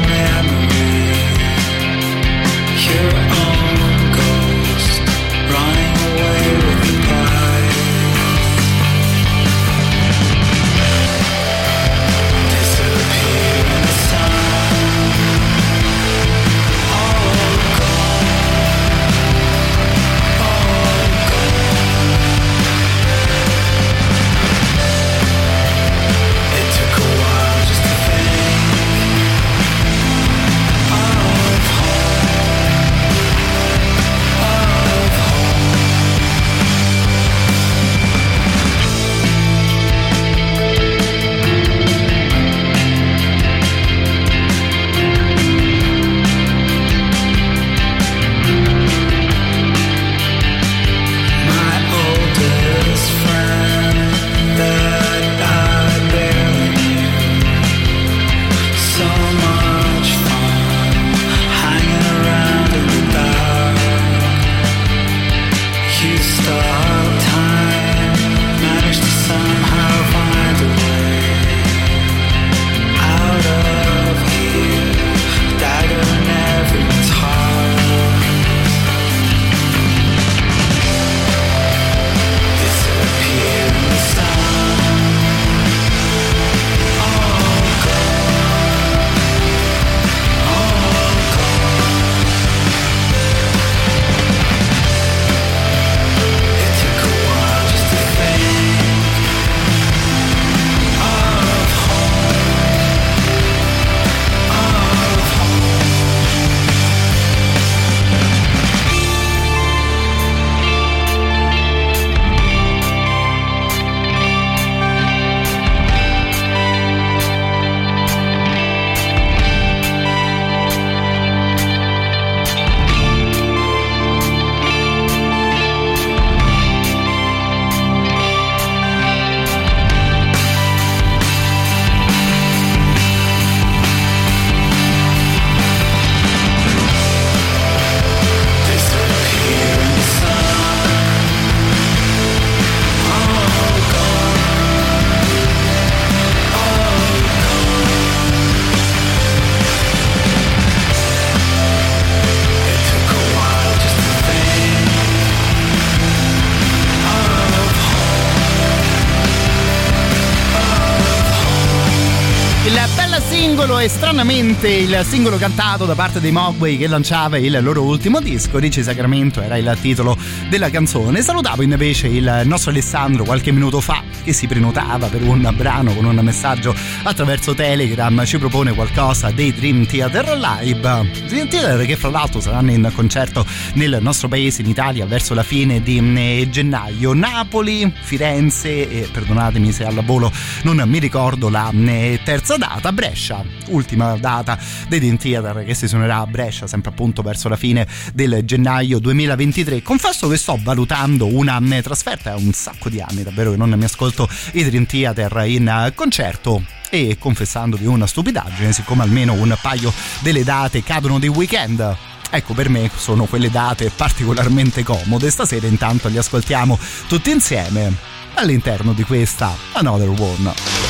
è stranamente il singolo cantato da parte dei Mogwai che lanciava il loro ultimo disco, Ricci Sacramento era il titolo della canzone. Salutavo invece il nostro Alessandro qualche minuto fa che si prenotava per un brano con un messaggio attraverso Telegram, ci propone qualcosa dei Dream Theater Live. Dream Theater che fra l'altro saranno in concerto nel nostro paese in Italia verso la fine di eh, gennaio. Napoli, Firenze e perdonatemi se al volo non mi ricordo la eh, terza data, Brescia, ultima data dei Dream Theater che si suonerà a Brescia sempre appunto verso la fine del gennaio 2023. Confesso che sto valutando una eh, trasferta, è un sacco di anni davvero che non mi ascolto i Dream Theater in concerto e confessandovi una stupidaggine, siccome almeno un paio delle date cadono di weekend. Ecco, per me sono quelle date particolarmente comode. Stasera intanto li ascoltiamo tutti insieme all'interno di questa Another One.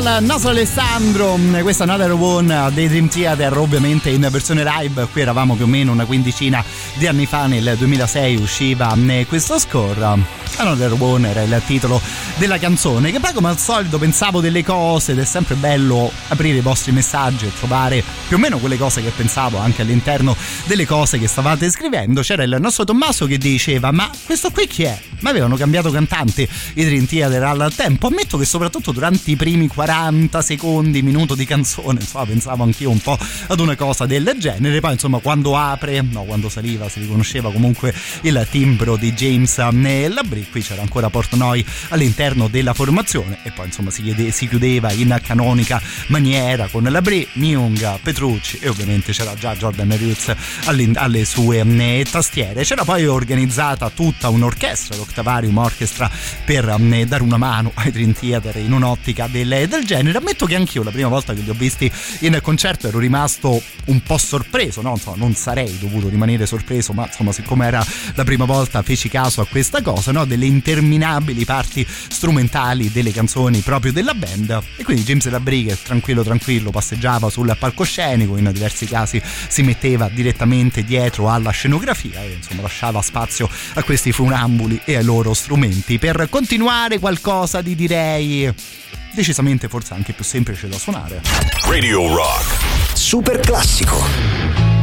Dal nostro Alessandro, questa Another One dei Dream Theater, ovviamente in versione live. Qui eravamo più o meno una quindicina di anni fa, nel 2006 usciva eh, questo score. Another One era il titolo della canzone. Che poi, come al solito, pensavo delle cose ed è sempre bello aprire i vostri messaggi e trovare più o meno quelle cose che pensavo anche all'interno delle cose che stavate scrivendo. C'era il nostro Tommaso che diceva: Ma questo qui chi è? Ma avevano cambiato cantante i Dream Theater al tempo. Ammetto che soprattutto durante i primi 40 secondi, minuto di canzone, insomma, pensavo anch'io un po' ad una cosa del genere. Poi, insomma, quando apre, no, quando saliva si riconosceva comunque il timbro di James Labrie. Qui c'era ancora Portnoy all'interno della formazione e poi insomma si, chiede, si chiudeva in canonica maniera con Labrie, Myung, Petrucci e ovviamente c'era già Jordan Roots alle sue tastiere. C'era poi organizzata tutta un'orchestra, l'Octavarium Orchestra, per dare una mano ai Dream Theater in un'ottica del, del genere. Ammetto che anch'io la prima volta che li ho visti in concerto ero rimasto un po' sorpreso, no? insomma, non sarei dovuto rimanere sorpreso, ma insomma, siccome era la prima volta feci caso a questa cosa, no? delle interminabili parti strumentali delle canzoni proprio della band. E quindi James Labrie, tranquillo tranquillo, passeggiava sul palcoscenico, in diversi casi si metteva direttamente dietro alla scenografia e insomma lasciava spazio a questi funambuli e ai loro strumenti per continuare qualcosa di direi decisamente forse anche più semplice da suonare. Radio Rock. Super classico.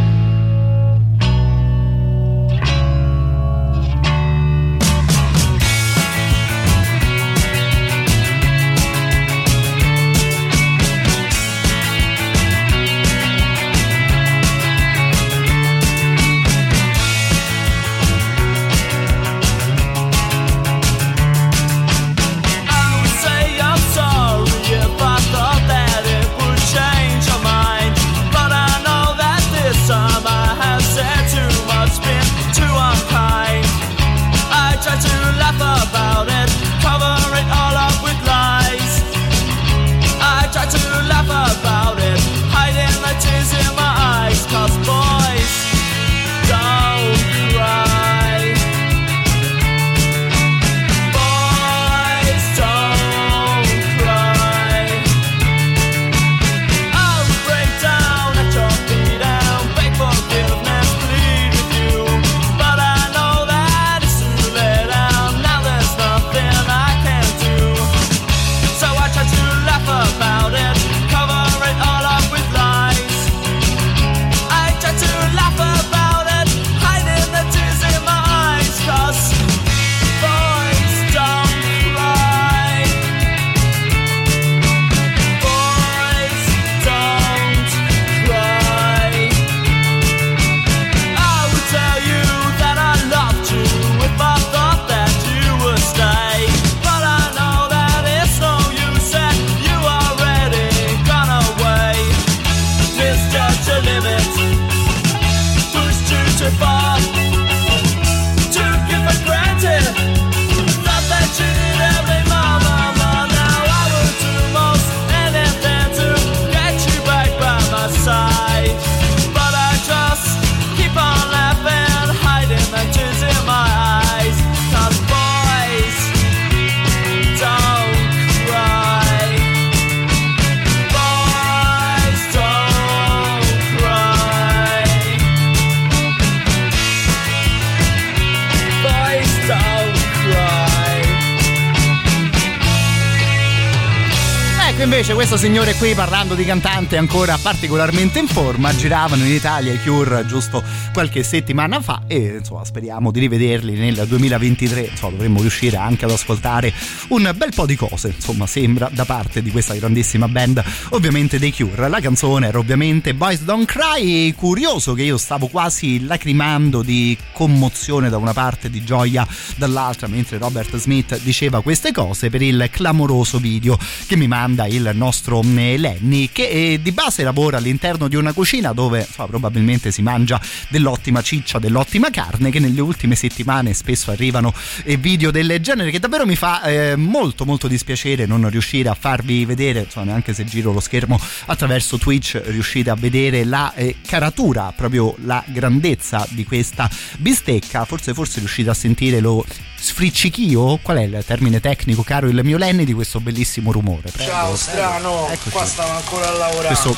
Questo signore qui parlando di cantante ancora particolarmente in forma giravano in Italia i Cure giusto qualche settimana fa e insomma speriamo di rivederli nel 2023 insomma dovremmo riuscire anche ad ascoltare un bel po' di cose. Insomma sembra da parte di questa grandissima band ovviamente dei Cure. La canzone era ovviamente Boys Don't Cry. Curioso che io stavo quasi lacrimando di commozione da una parte di gioia dall'altra mentre Robert Smith diceva queste cose per il clamoroso video che mi manda il nostro Lenny che eh, di base lavora all'interno di una cucina dove so, probabilmente si mangia dell'ottima ciccia, dell'ottima carne che nelle ultime settimane spesso arrivano eh, video del genere che davvero mi fa eh, molto molto dispiacere non riuscire a farvi vedere, insomma neanche se giro lo schermo attraverso Twitch riuscite a vedere la eh, caratura, proprio la grandezza di questa bistecca, forse forse riuscite a sentire lo sfriccichio? Qual è il termine tecnico, caro il mio Lenny, di questo bellissimo rumore? Prego, Ciao prego. strano, Eccoci. qua stiamo ancora a lavorare. Questo-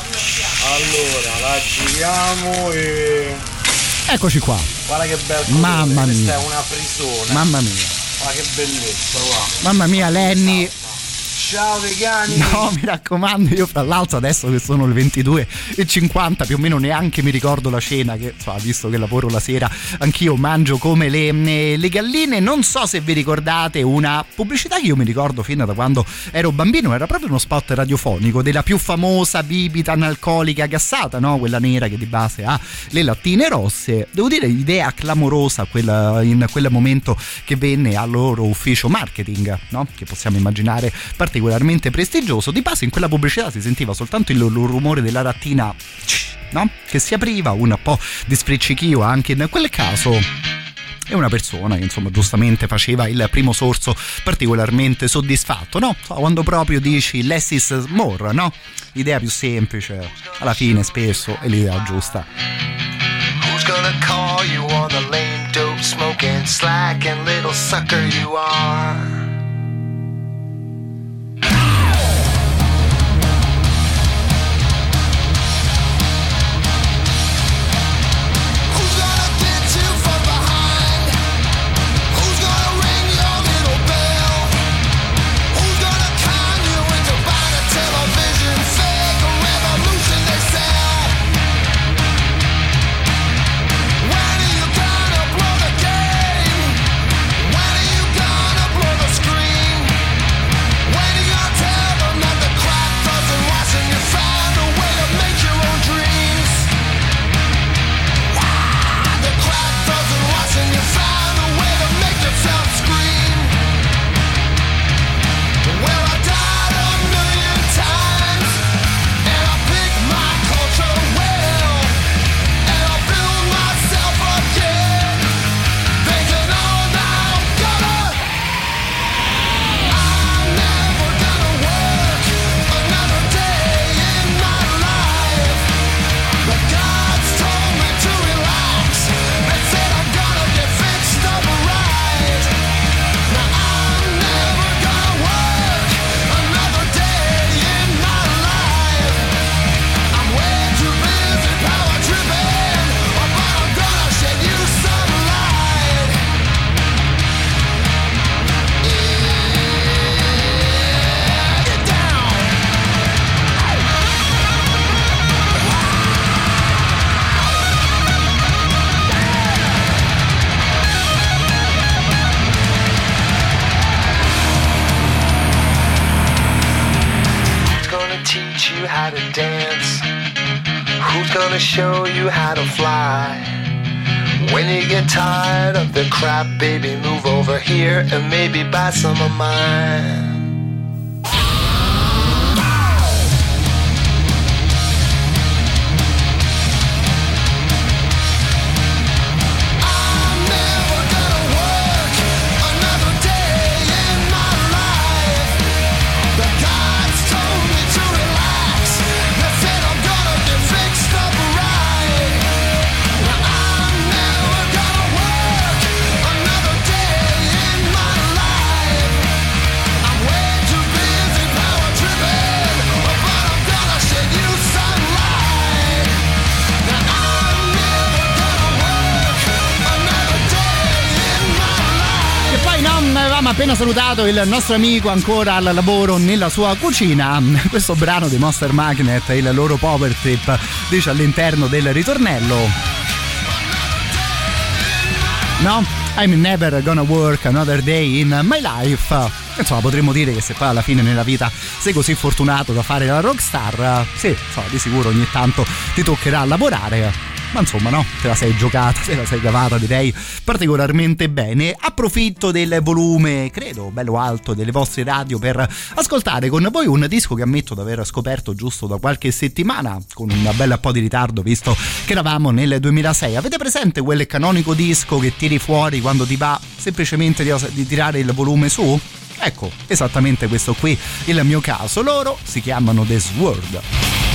Allora, la giriamo e. Eccoci qua. Guarda che bel Mamma mia. Questa è una prisona. Mamma mia. Guarda che bellezza, guarda. Mamma mia, Lenny. Ciao vegani. No, mi raccomando, io fra l'altro adesso che sono le 22 e 50 più o meno neanche mi ricordo la cena che, insomma, visto che lavoro la sera, anch'io mangio come le, le galline. Non so se vi ricordate una pubblicità che io mi ricordo fin da quando ero bambino, era proprio uno spot radiofonico della più famosa bibita analcolica gassata, no? Quella nera che di base ha le lattine rosse. Devo dire, idea clamorosa quella, in quel momento che venne al loro ufficio marketing, no? Che possiamo immaginare particolarmente prestigioso. Di base in quella pubblicità si sentiva soltanto il, rumore della rattina no? che si apriva, un po' di sfriccichio anche in quel caso e una persona che insomma giustamente faceva il primo sorso particolarmente soddisfatto, no? Quando proprio dici less is more, no? L'idea più semplice, alla fine spesso è l'idea giusta. Who's gonna call you on the lame dope smoking slack and little sucker you are? Crap, baby, move over here and maybe buy some of mine. Appena salutato il nostro amico ancora al lavoro nella sua cucina. Questo brano dei Monster Magnet, il loro power trip, dice all'interno del ritornello. No? I'm never gonna work another day in my life. Insomma, potremmo dire che se poi alla fine nella vita sei così fortunato da fare la rockstar, sì, insomma, di sicuro ogni tanto ti toccherà lavorare. Ma insomma, no, te la sei giocata, te la sei cavata, direi particolarmente bene. Approfitto del volume, credo, bello alto delle vostre radio per ascoltare con voi un disco che ammetto di aver scoperto giusto da qualche settimana, con un bel po' di ritardo, visto che eravamo nel 2006. Avete presente quel canonico disco che tiri fuori quando ti va semplicemente di, di tirare il volume su? Ecco, esattamente questo qui il mio caso. Loro si chiamano The Sword.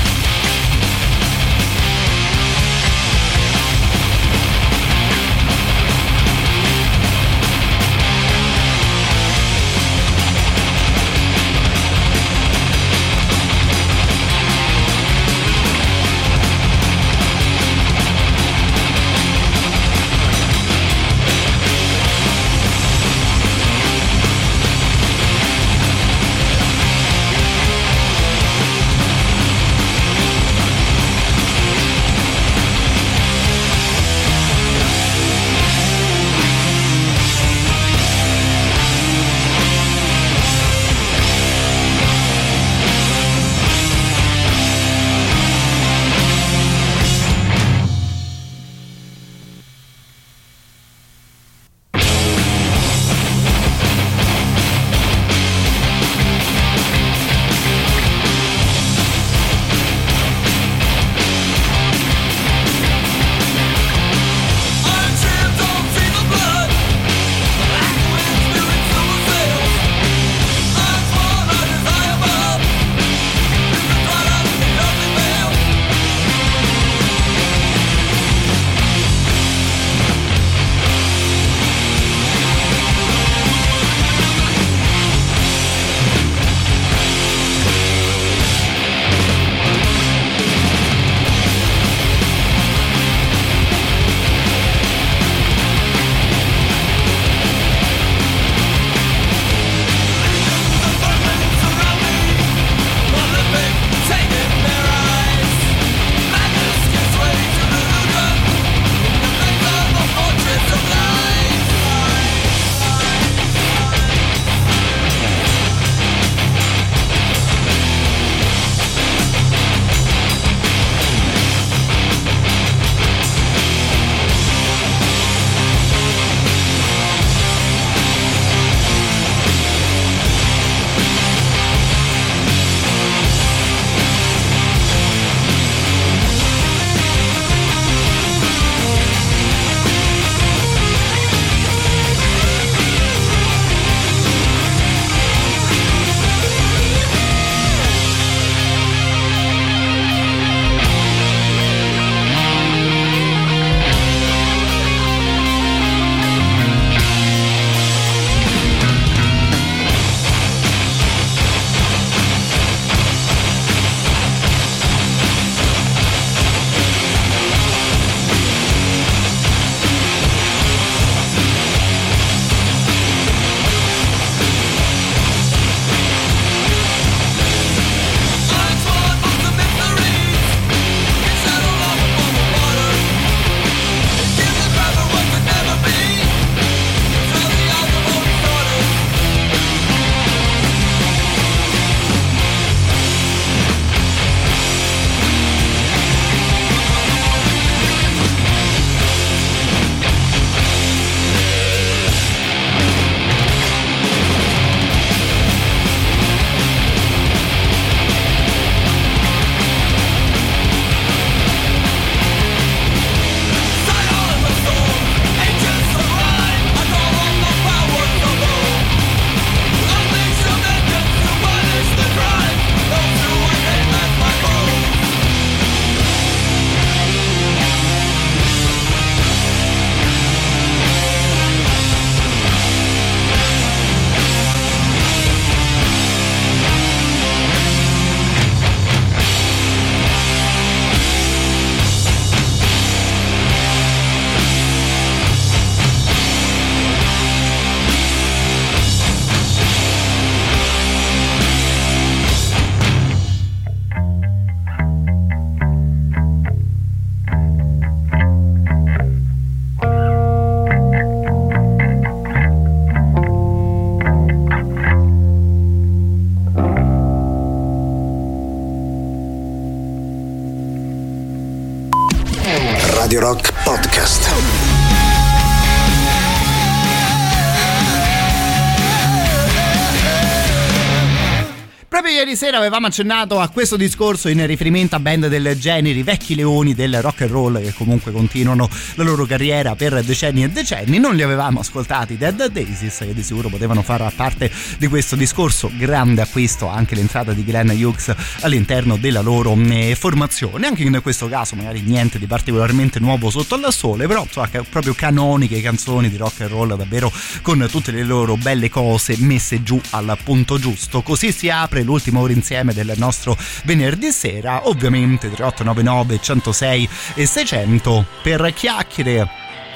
Sera avevamo accennato a questo discorso in riferimento a band del genere, i vecchi leoni del rock and roll che comunque continuano la loro carriera per decenni e decenni. Non li avevamo ascoltati Dead Daisies che di sicuro potevano fare parte di questo discorso. Grande acquisto anche l'entrata di Glenn Hughes all'interno della loro eh, formazione. Anche in questo caso magari niente di particolarmente nuovo sotto al sole, però insomma, proprio canoniche canzoni di rock and roll davvero con tutte le loro belle cose messe giù al punto giusto. Così si apre l'ultima insieme del nostro venerdì sera, ovviamente 3899 106 e 600 per chiacchiere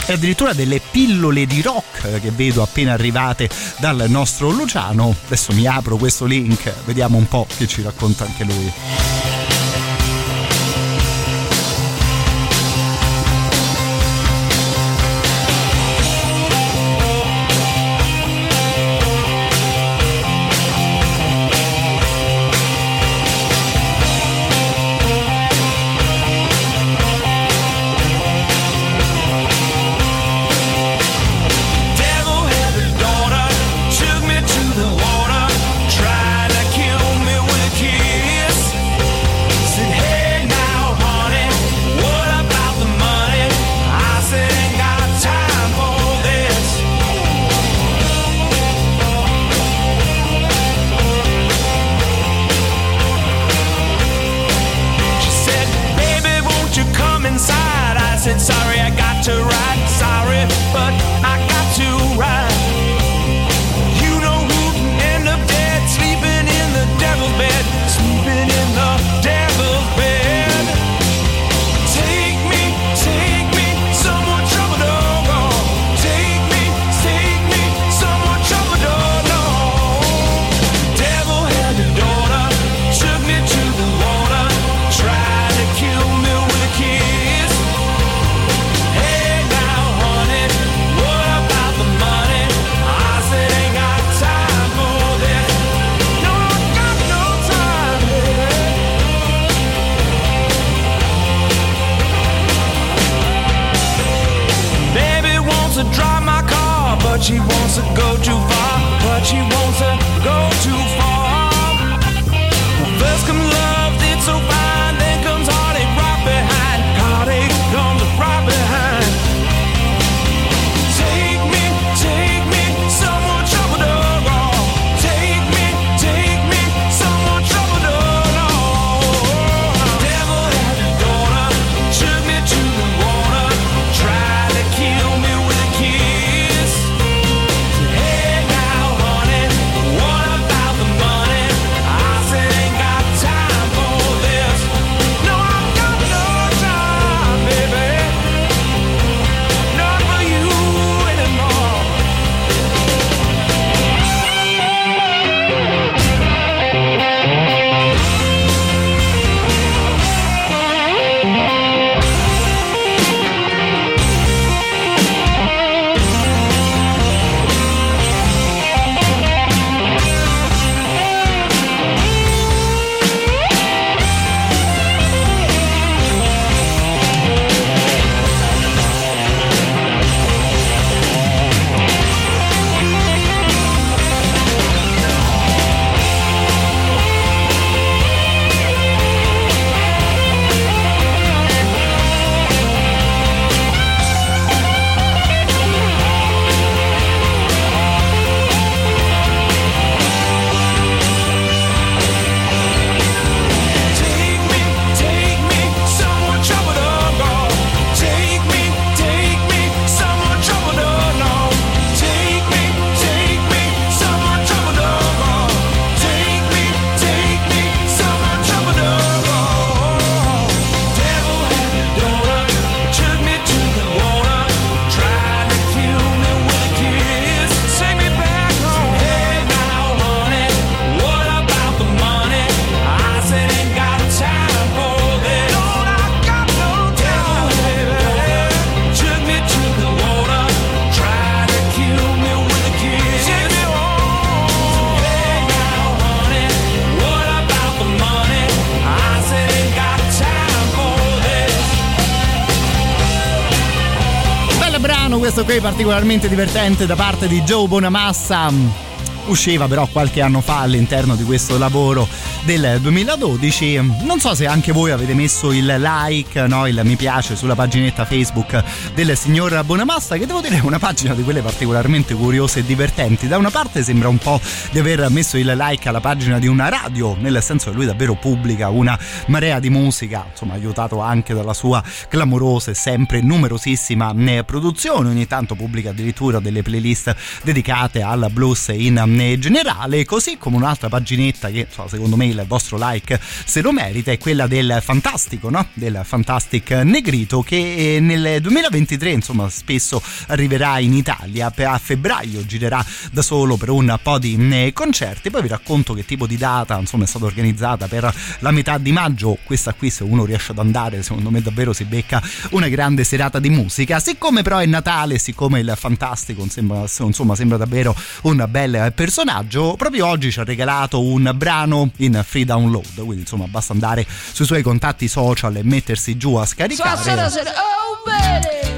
e addirittura delle pillole di rock che vedo appena arrivate dal nostro Luciano. Adesso mi apro questo link, vediamo un po' che ci racconta anche lui. Particolarmente divertente da parte di Joe Bonamassa. Usciva però qualche anno fa all'interno di questo lavoro del 2012 non so se anche voi avete messo il like no, il mi piace sulla paginetta facebook del signor Bonamassa che devo dire è una pagina di quelle particolarmente curiose e divertenti. Da una parte sembra un po' di aver messo il like alla pagina di una radio nel senso che lui davvero pubblica una marea di musica insomma aiutato anche dalla sua clamorosa e sempre numerosissima eh, produzione. Ogni tanto pubblica addirittura delle playlist dedicate al blues in generale, così come un'altra paginetta che so, secondo me il vostro like se lo merita è quella del fantastico, no? del Fantastic Negrito che nel 2023 insomma spesso arriverà in Italia, a febbraio girerà da solo per un po' di eh, concerti, poi vi racconto che tipo di data insomma è stata organizzata per la metà di maggio, questa qui se uno riesce ad andare secondo me davvero si becca una grande serata di musica, siccome però è Natale, siccome il Fantastico insomma, insomma sembra davvero un bel personaggio proprio oggi ci ha regalato un brano in free download quindi insomma basta andare sui suoi contatti social e mettersi giù a scaricare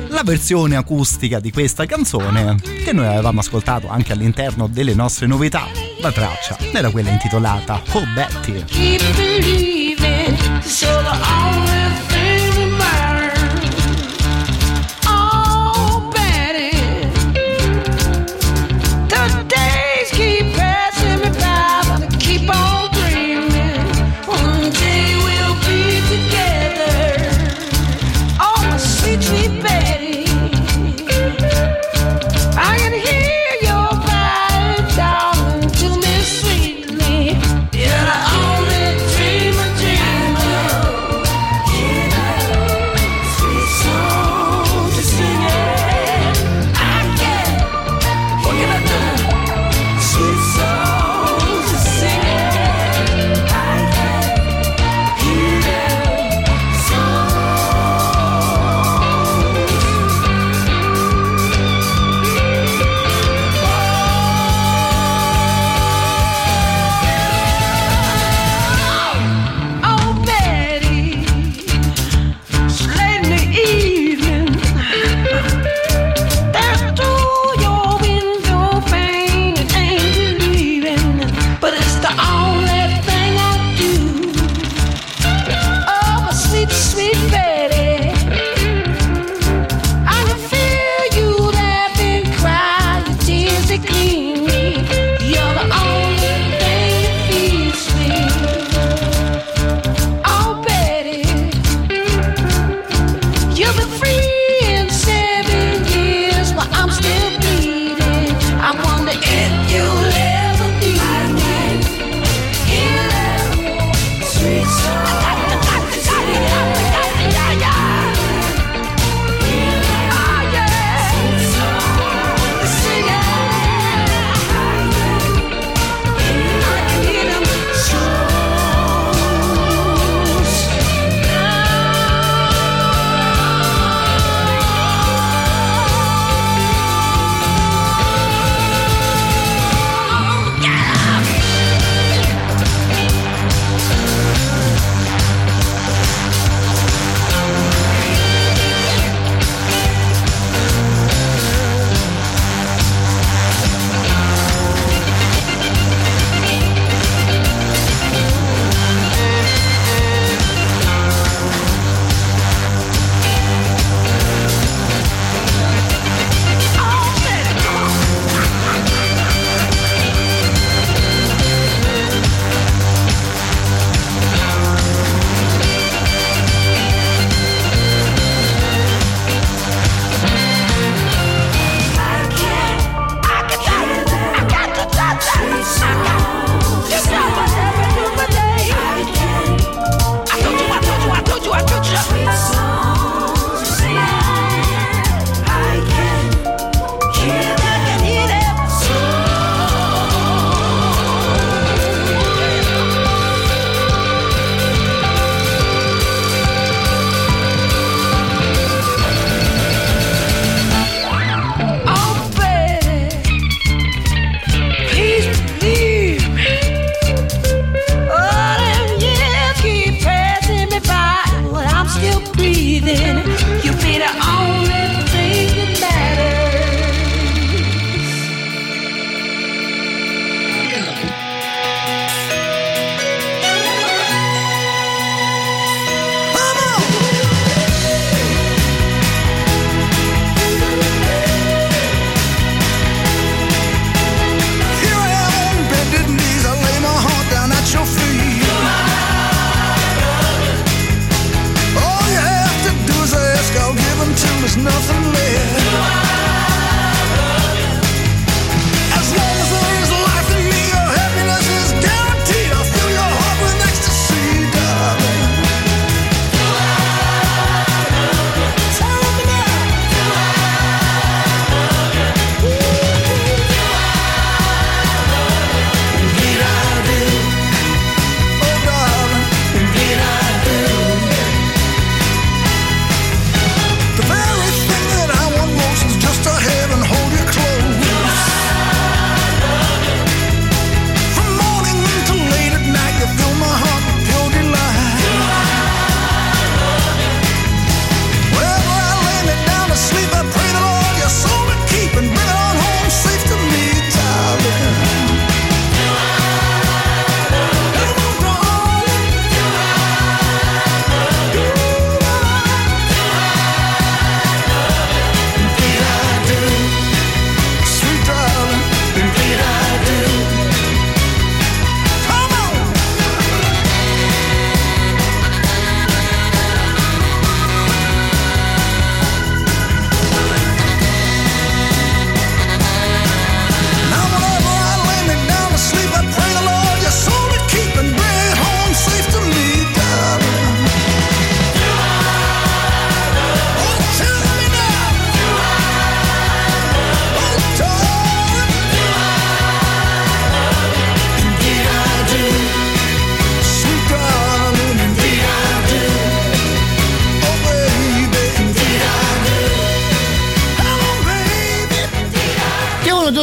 la versione acustica di questa canzone che noi avevamo ascoltato anche all'interno delle nostre novità la traccia era quella intitolata Oh Betty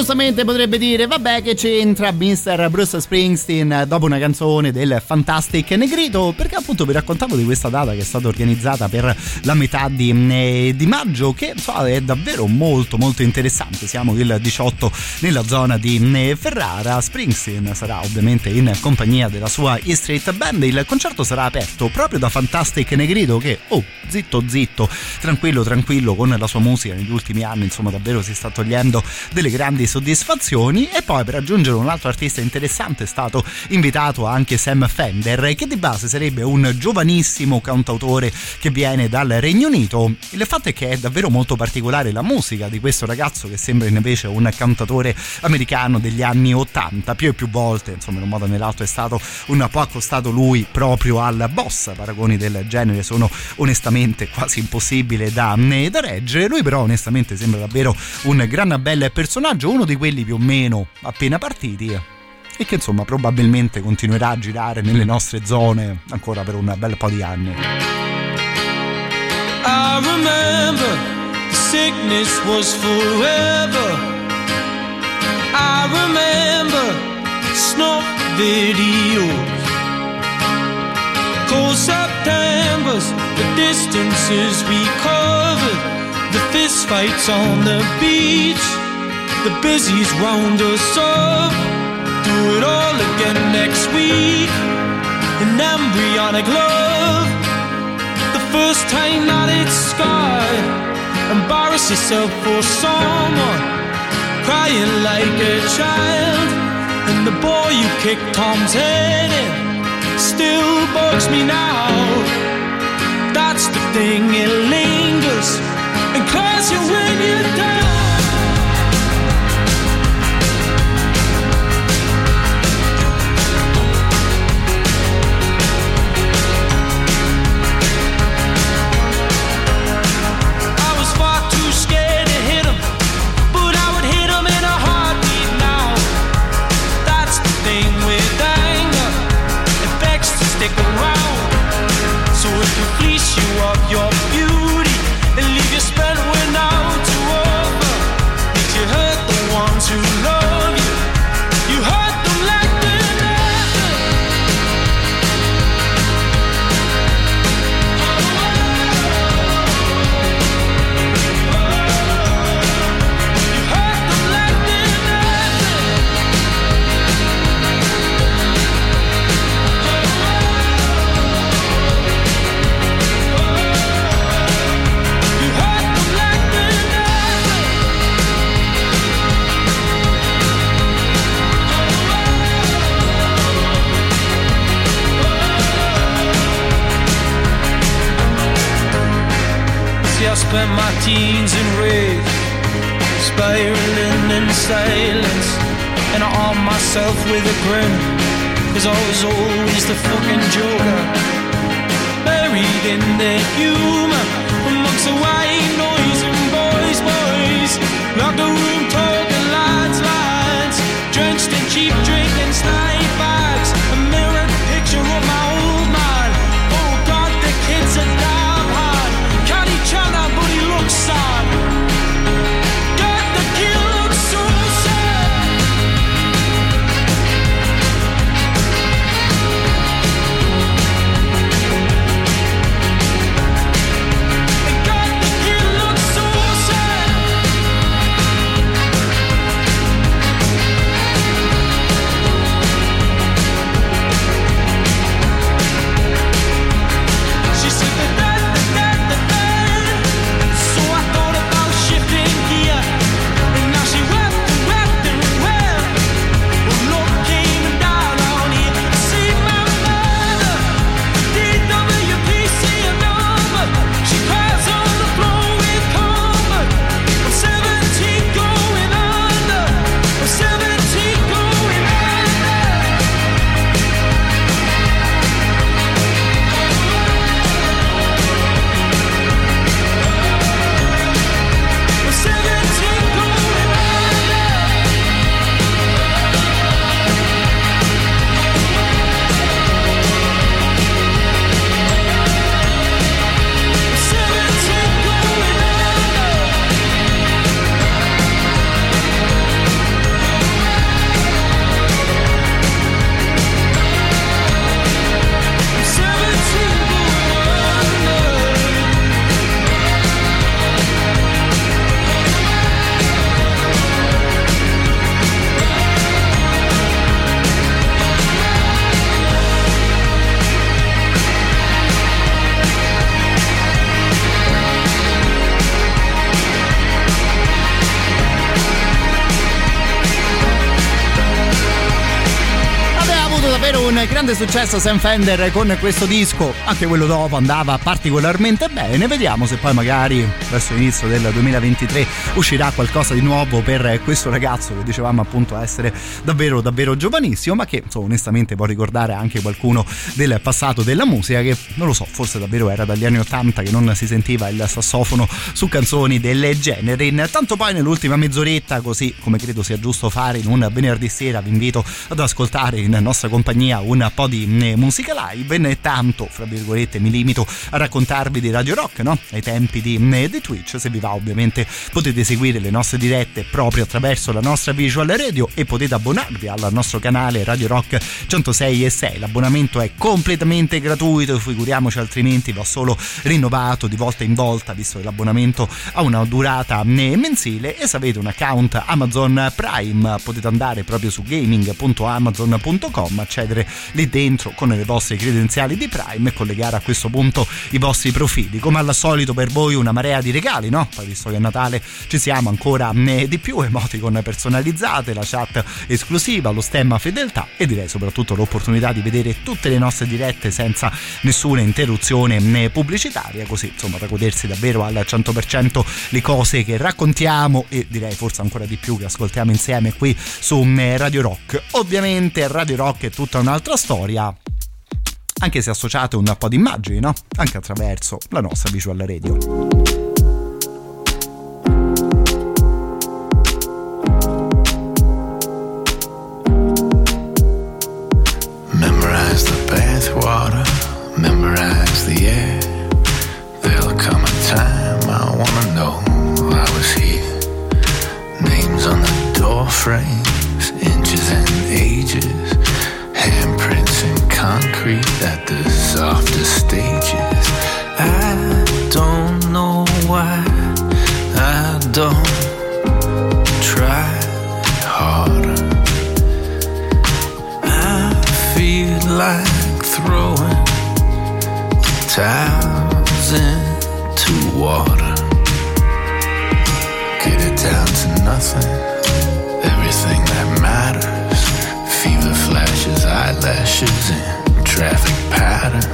giustamente potrebbe dire, vabbè che c'entra Mr. Bruce Springsteen dopo una canzone del Fantastic Negrito, perché appunto vi raccontavo di questa data che è stata organizzata per la metà di, eh, di maggio, che insomma, è davvero molto molto interessante. Siamo il 18 nella zona di eh, Ferrara, Springsteen sarà ovviamente in compagnia della sua E Street Band, il concerto sarà aperto proprio da Fantastic Negrito che, oh, zitto zitto, tranquillo tranquillo con la sua musica negli ultimi anni, insomma davvero si sta togliendo delle grandi soddisfazioni e poi per aggiungere un altro artista interessante è stato invitato anche Sam Fender che di base sarebbe un giovanissimo cantautore che viene dal Regno Unito. Il fatto è che è davvero molto particolare la musica di questo ragazzo che sembra invece un cantatore americano degli anni 80 più e più volte insomma in un modo o nell'altro è stato un po' accostato lui proprio al boss. Paragoni del genere sono onestamente quasi impossibili da, da reggere. Lui però onestamente sembra davvero un gran bel personaggio uno di quelli più o meno appena partiti e che insomma probabilmente continuerà a girare nelle nostre zone ancora per un bel po' di anni. I remember sickness was forever. I remember snuff videos. Cold Septembers, the distances we covered, the fist fights on the beach, the busies round us up. Do it all again next week. An embryonic love the first time that it's scarred. Embarrass yourself for someone, crying like a child. And the boy you kicked Tom's head in still bugs me now. That's the thing, it lingers and claws you when you're down. Spent my teens in rage, spiraling in silence. And I armed myself with a grin, cause I was always the fucking joker. Buried in the humor, amongst the white noise and boys, boys. Locker room talk and lads, lads. Drenched in cheap drink and snide successo Sam Fender con questo disco, anche quello dopo andava particolarmente bene. Vediamo se poi magari verso l'inizio del 2023 uscirà qualcosa di nuovo per questo ragazzo che dicevamo appunto essere davvero davvero giovanissimo, ma che insomma, onestamente può ricordare anche qualcuno del passato della musica che non lo so, forse davvero era dagli anni 80 che non si sentiva il sassofono su canzoni del genere. Intanto poi nell'ultima mezz'oretta, così come credo sia giusto fare in un venerdì sera, vi invito ad ascoltare in nostra compagnia un po' di eh, musica live e tanto, fra virgolette, mi limito a raccontarvi di Radio Rock, no? Ai tempi di, eh, di Twitch, se vi va ovviamente potete seguire le nostre dirette proprio attraverso la nostra visual radio e potete abbonarvi al nostro canale Radio Rock 106 e 6. L'abbonamento è completamente gratuito, figuriamoci altrimenti va solo rinnovato di volta in volta, visto che l'abbonamento ha una durata eh, mensile e se avete un account Amazon Prime potete andare proprio su gaming.amazon.com, accedere lì dentro con le vostre credenziali di Prime e collegare a questo punto i vostri profili. Come al solito per voi una marea di regali, no? Poi visto che a Natale ci siamo ancora eh, di più, emoticon personalizzate, la chat esclusiva, lo stemma fedeltà e direi soprattutto l'opportunità di vedere tutte le nostre dirette senza nessuna interruzione eh, pubblicitaria, così insomma da godersi davvero al 100% le cose che raccontiamo e direi forse ancora di più che ascoltiamo insieme qui su eh, Radio Rock. Ovviamente Radio Rock è tutta un'altra storia anche se associate un po' di immagini, no? Anche attraverso la nostra visual radio. Memorize the bathwater, memorize the air. There'll come a time I wanna know I was here. Names on the door traffic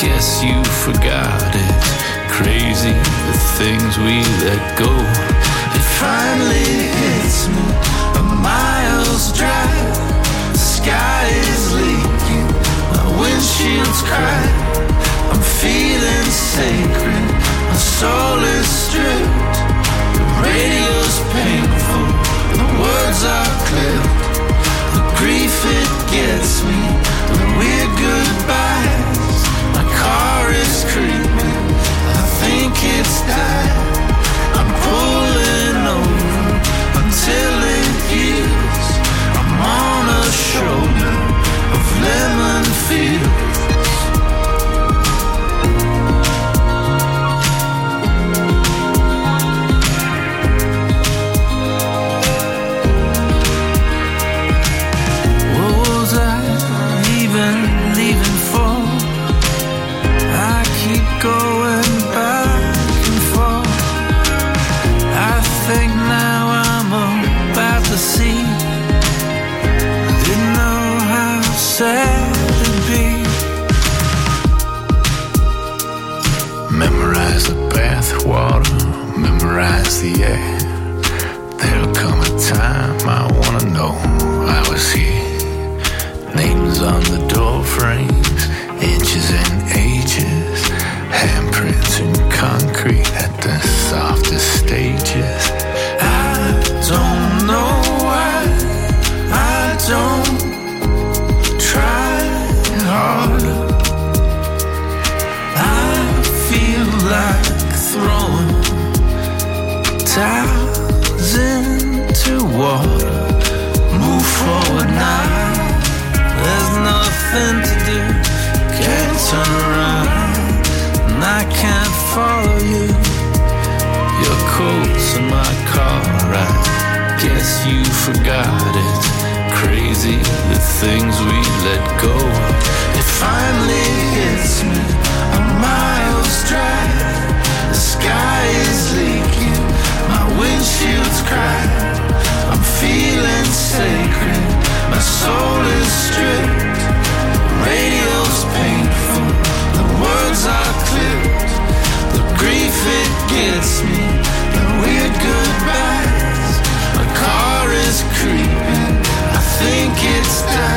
guess you forgot it. Crazy the things we let go. It finally hits me. A mile's drive. The sky is leaking. My windshield's cracked. I'm feeling sacred. My soul is stripped. The radio's painful. The words are clipped. The grief it gets me. The weird goodbyes. Is creeping. I think it's died. I'm pulling over until it heals. I'm on a shoulder of lemon Crazy the things we let go. It finally hits me. A mile's drive. The sky is leaking. My windshield's cracked. I'm feeling sacred. My soul is stripped. The radio's painful. The words are clipped. The grief it gets me. The weird goodbyes. Think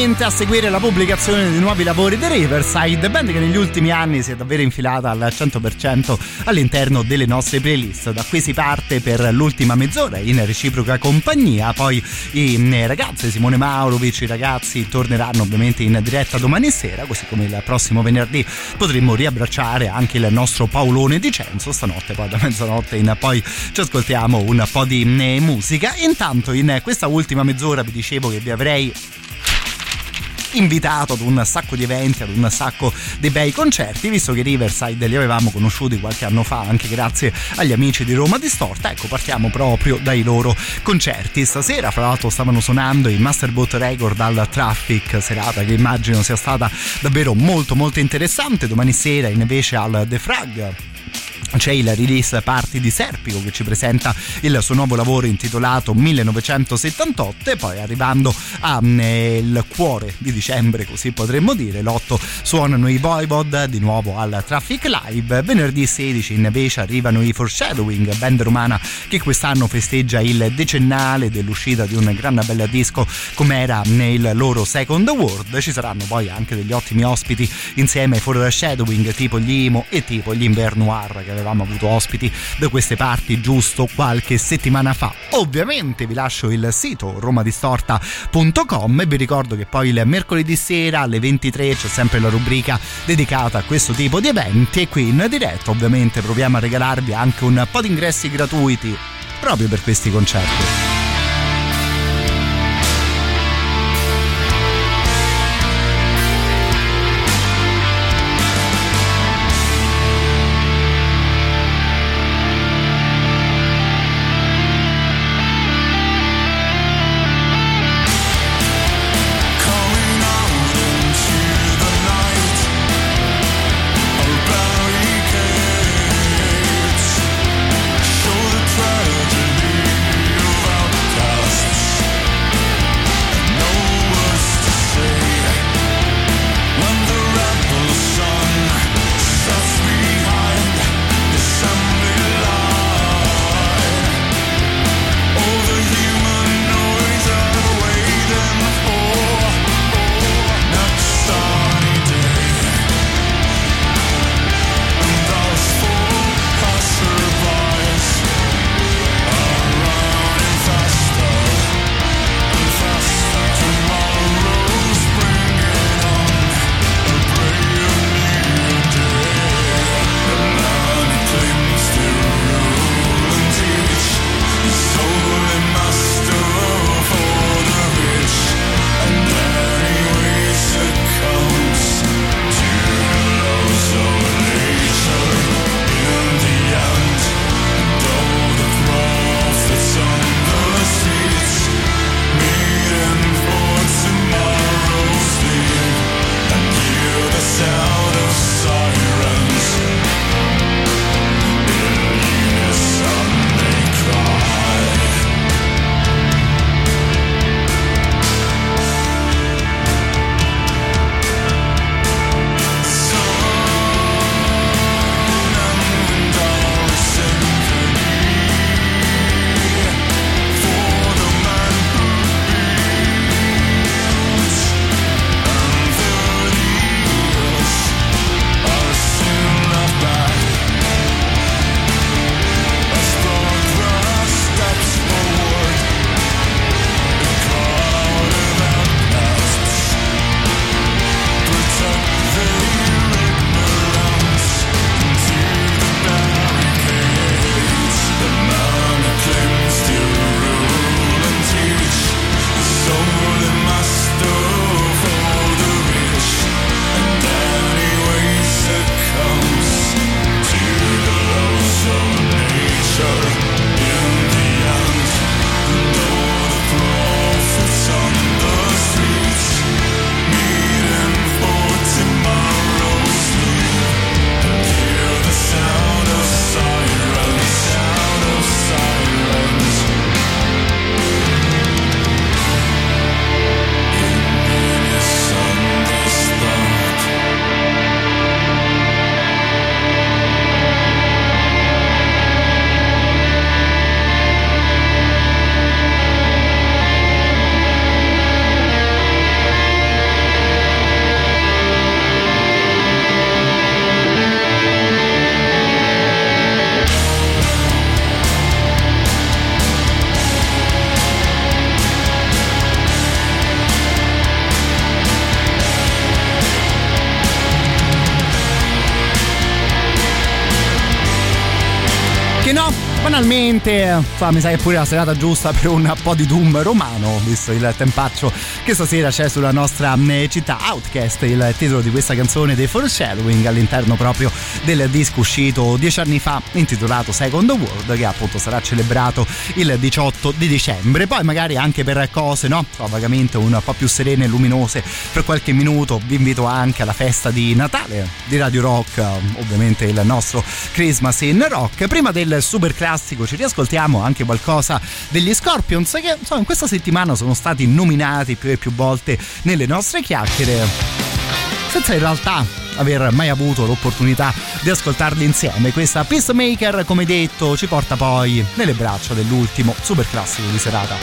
direi ovviamente a seguire la pubblicazione dei nuovi lavori di Riverside, band che negli ultimi anni si è davvero infilata al 100% all'interno delle nostre playlist. Da qui si parte per l'ultima mezz'ora in reciproca compagnia, poi i mm, ragazzi Simone Maurovic, i ragazzi torneranno ovviamente in diretta domani sera, così come il prossimo venerdì potremmo riabbracciare anche il nostro Paolone di Censo, stanotte poi da mezzanotte in poi ci ascoltiamo un po' di mm, musica. Intanto in questa ultima mezz'ora vi dicevo che vi avrei invitato ad un sacco di eventi, ad un sacco di bei concerti, visto che Riverside li avevamo conosciuti qualche anno fa anche grazie agli amici di Roma Distorta. Ecco, partiamo proprio dai loro concerti. Stasera, fra l'altro, stavano suonando i Masterboat Record al Traffic, serata che immagino sia stata davvero molto molto interessante. Domani sera invece al The Frag c'è il release party di Serpico che ci presenta il suo nuovo lavoro intitolato 1978 e poi arrivando al cuore di dicembre così potremmo dire l'8 suonano i Voivod di nuovo al Traffic Live. Venerdì 16 invece arrivano i Foreshadowing band romana che quest'anno festeggia il decennale dell'uscita di un gran bel disco come era nel loro Second World. Ci saranno poi anche degli ottimi ospiti insieme ai Foreshadowing tipo gli Imo e tipo gli Invernoir che avevamo avuto ospiti da queste parti giusto qualche settimana fa. Ovviamente vi lascio il sito romadistorta.com e vi ricordo che poi il mercoledì sera alle 23 c'è sempre la rubrica dedicata a questo tipo di eventi e qui in diretta ovviamente proviamo a regalarvi anche un po' di ingressi gratuiti proprio per questi concerti. Banalmente, fa, mi sa che pure la serata giusta per un po' di doom romano, visto il tempaccio che stasera c'è sulla nostra eh, città. Outcast, il titolo di questa canzone dei Foreshadowing all'interno proprio del disco uscito dieci anni fa intitolato Second World che appunto sarà celebrato il 18 di dicembre. Poi magari anche per cose, no? Vagamente un po' più serene e luminose per qualche minuto vi invito anche alla festa di Natale di Radio Rock, ovviamente il nostro Christmas in Rock. Prima del super classico ci riascoltiamo anche qualcosa degli Scorpions che insomma, in questa settimana sono stati nominati più e più volte nelle nostre chiacchiere senza in realtà aver mai avuto l'opportunità di ascoltarli insieme. Questa Peacemaker, come detto, ci porta poi nelle braccia dell'ultimo super classico di serata.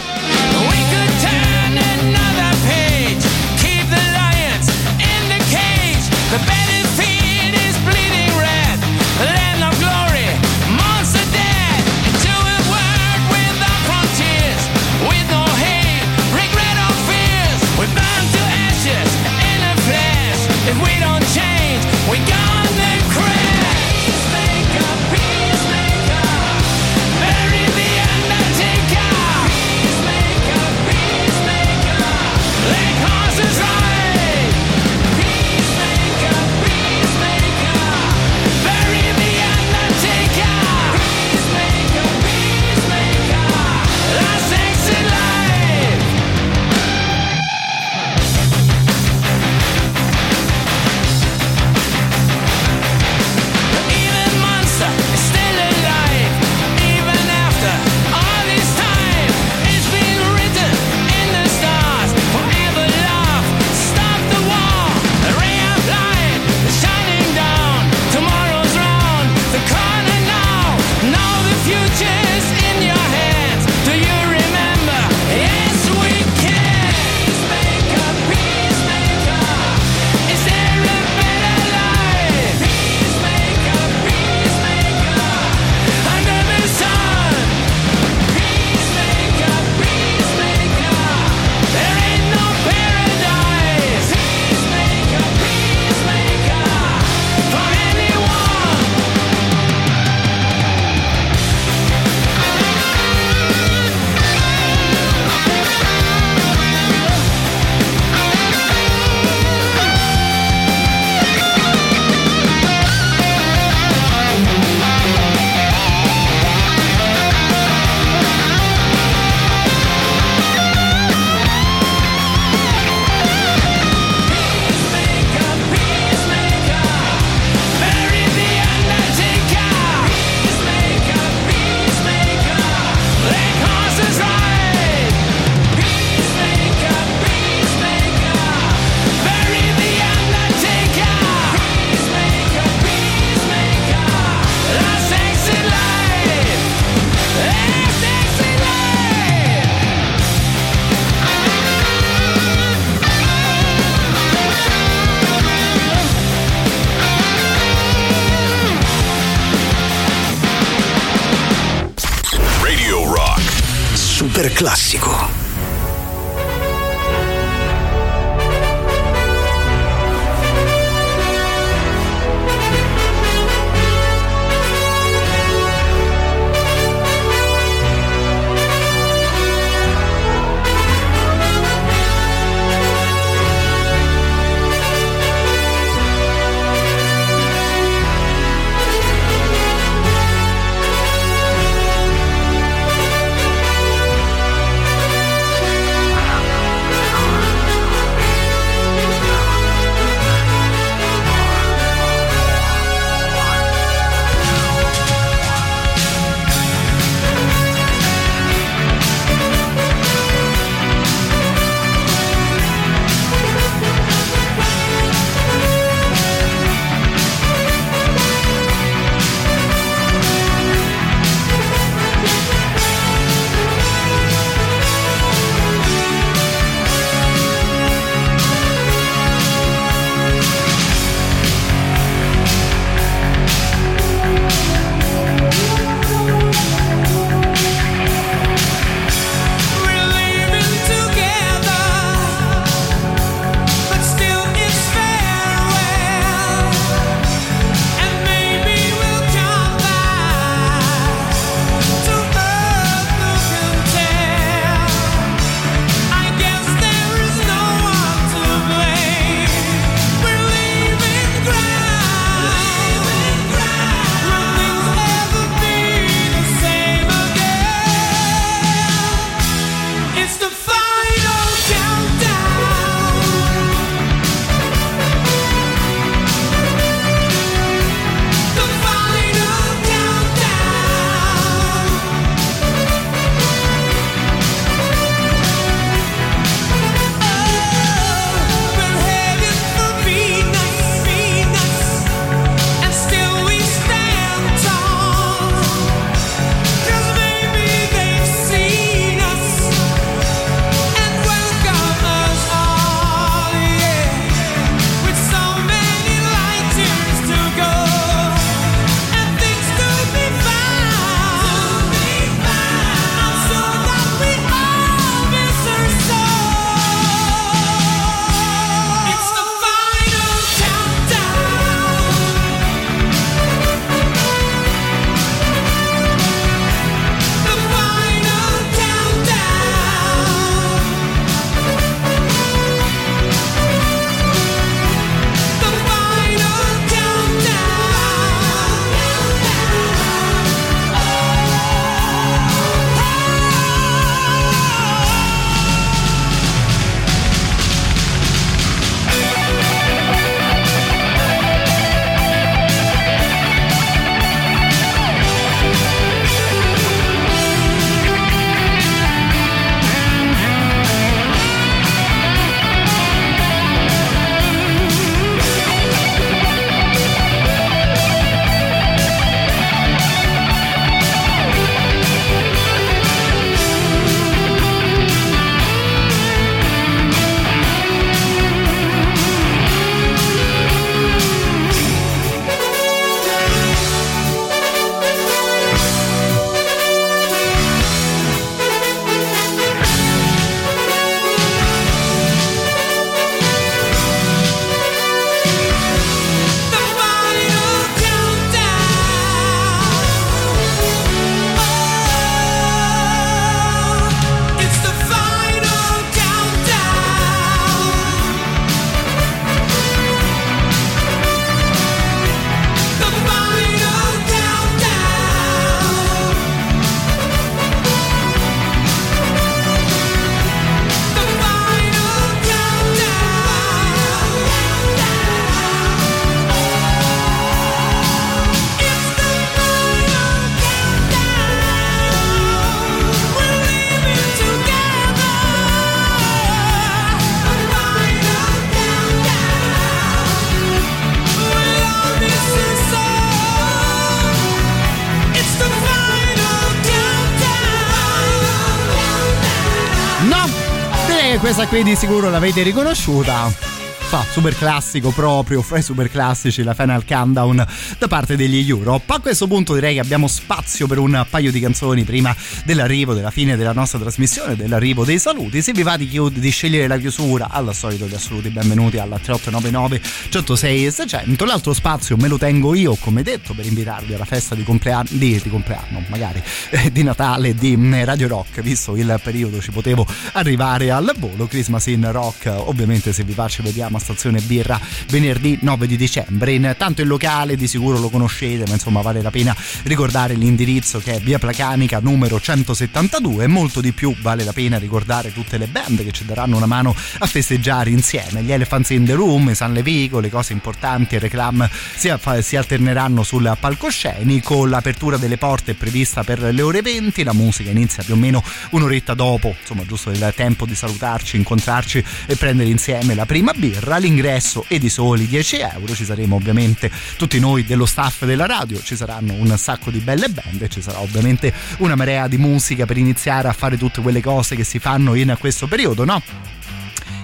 Qui di sicuro l'avete riconosciuta fa super classico proprio fra i super classici la Final Countdown da parte degli Europe. A questo punto direi che abbiamo spazio per un paio di canzoni prima dell'arrivo della fine della nostra trasmissione dell'arrivo dei saluti. Se vi va di, chiud- di scegliere la chiusura al solito gli assoluti benvenuti alla 3899 106 e 600 l'altro spazio me lo tengo io come detto per invitarvi alla festa di compleanno di, di compleanno magari eh, di Natale di mm, Radio Rock. Visto il periodo ci potevo arrivare al volo Christmas in Rock. Ovviamente se vi va ci vediamo a stazione birra venerdì 9 di dicembre. Intanto il locale di sicuro lo conoscete, ma insomma vale la pena ricordare l'indirizzo che è via Placanica numero 172 molto di più vale la pena ricordare tutte le band che ci daranno una mano a festeggiare insieme. Gli Elephants in the Room, i San Levico, le cose importanti e reclam si, si alterneranno sul palcoscenico. L'apertura delle porte è prevista per le ore 20, la musica inizia più o meno un'oretta dopo, insomma giusto il tempo di salutarci, incontrarci e prendere insieme la prima birra birra, l'ingresso è di soli 10 euro, ci saremo ovviamente tutti noi dello staff della radio, ci saranno un sacco di belle band e ci sarà ovviamente una marea di musica per iniziare a fare tutte quelle cose che si fanno in questo periodo, no?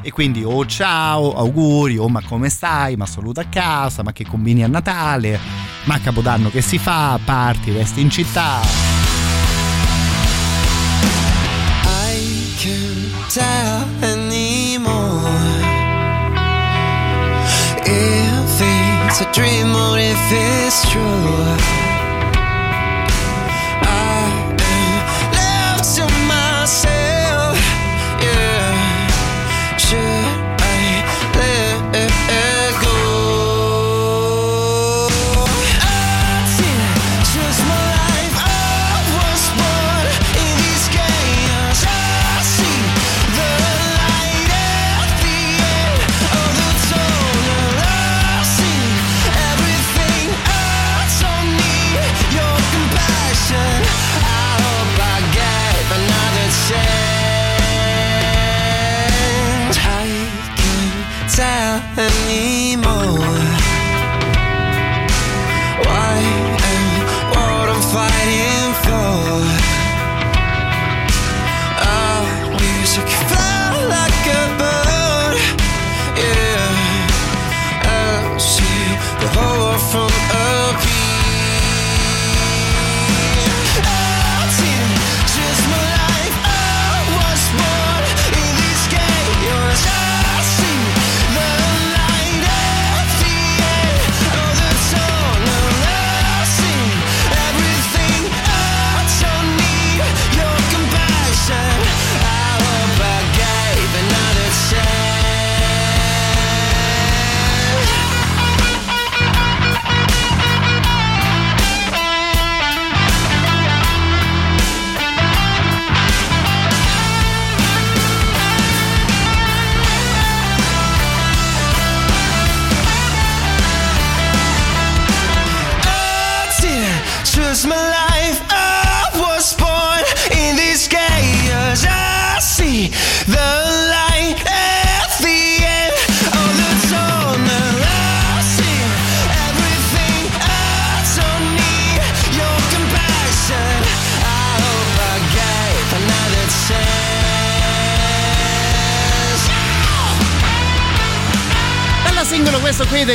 e quindi oh ciao, auguri, oh ma come stai, ma saluta a casa, ma che combini a Natale, ma a Capodanno che si fa, parti, resti in città. I can't tell it's a dream or if it's true.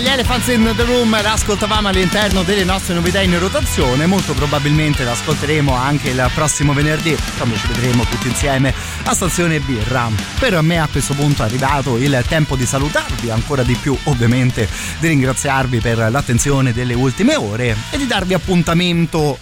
Degli Elephants in the Room, l'ascoltavamo all'interno delle nostre novità in rotazione, molto probabilmente l'ascolteremo anche il prossimo venerdì, quando ci vedremo tutti insieme a Stazione Birra. Per me a questo punto è arrivato il tempo di salutarvi, ancora di più ovviamente di ringraziarvi per l'attenzione delle ultime ore e di darvi appuntamento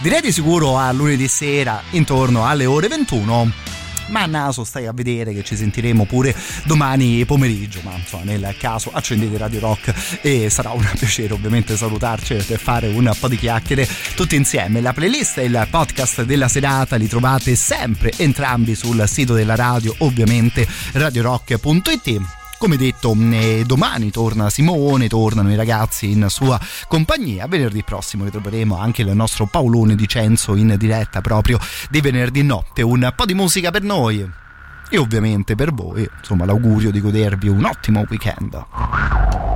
direi di sicuro a lunedì sera intorno alle ore 21 ma naso stai a vedere che ci sentiremo pure domani pomeriggio ma insomma nel caso accendete Radio Rock e sarà un piacere ovviamente salutarci per fare un po' di chiacchiere tutti insieme. La playlist e il podcast della serata li trovate sempre entrambi sul sito della radio ovviamente radiorock.it come detto, eh, domani torna Simone, tornano i ragazzi in sua compagnia. Venerdì prossimo ritroveremo anche il nostro Paolone di Censo in diretta proprio di venerdì notte. Un po' di musica per noi e ovviamente per voi, insomma, l'augurio di godervi un ottimo weekend.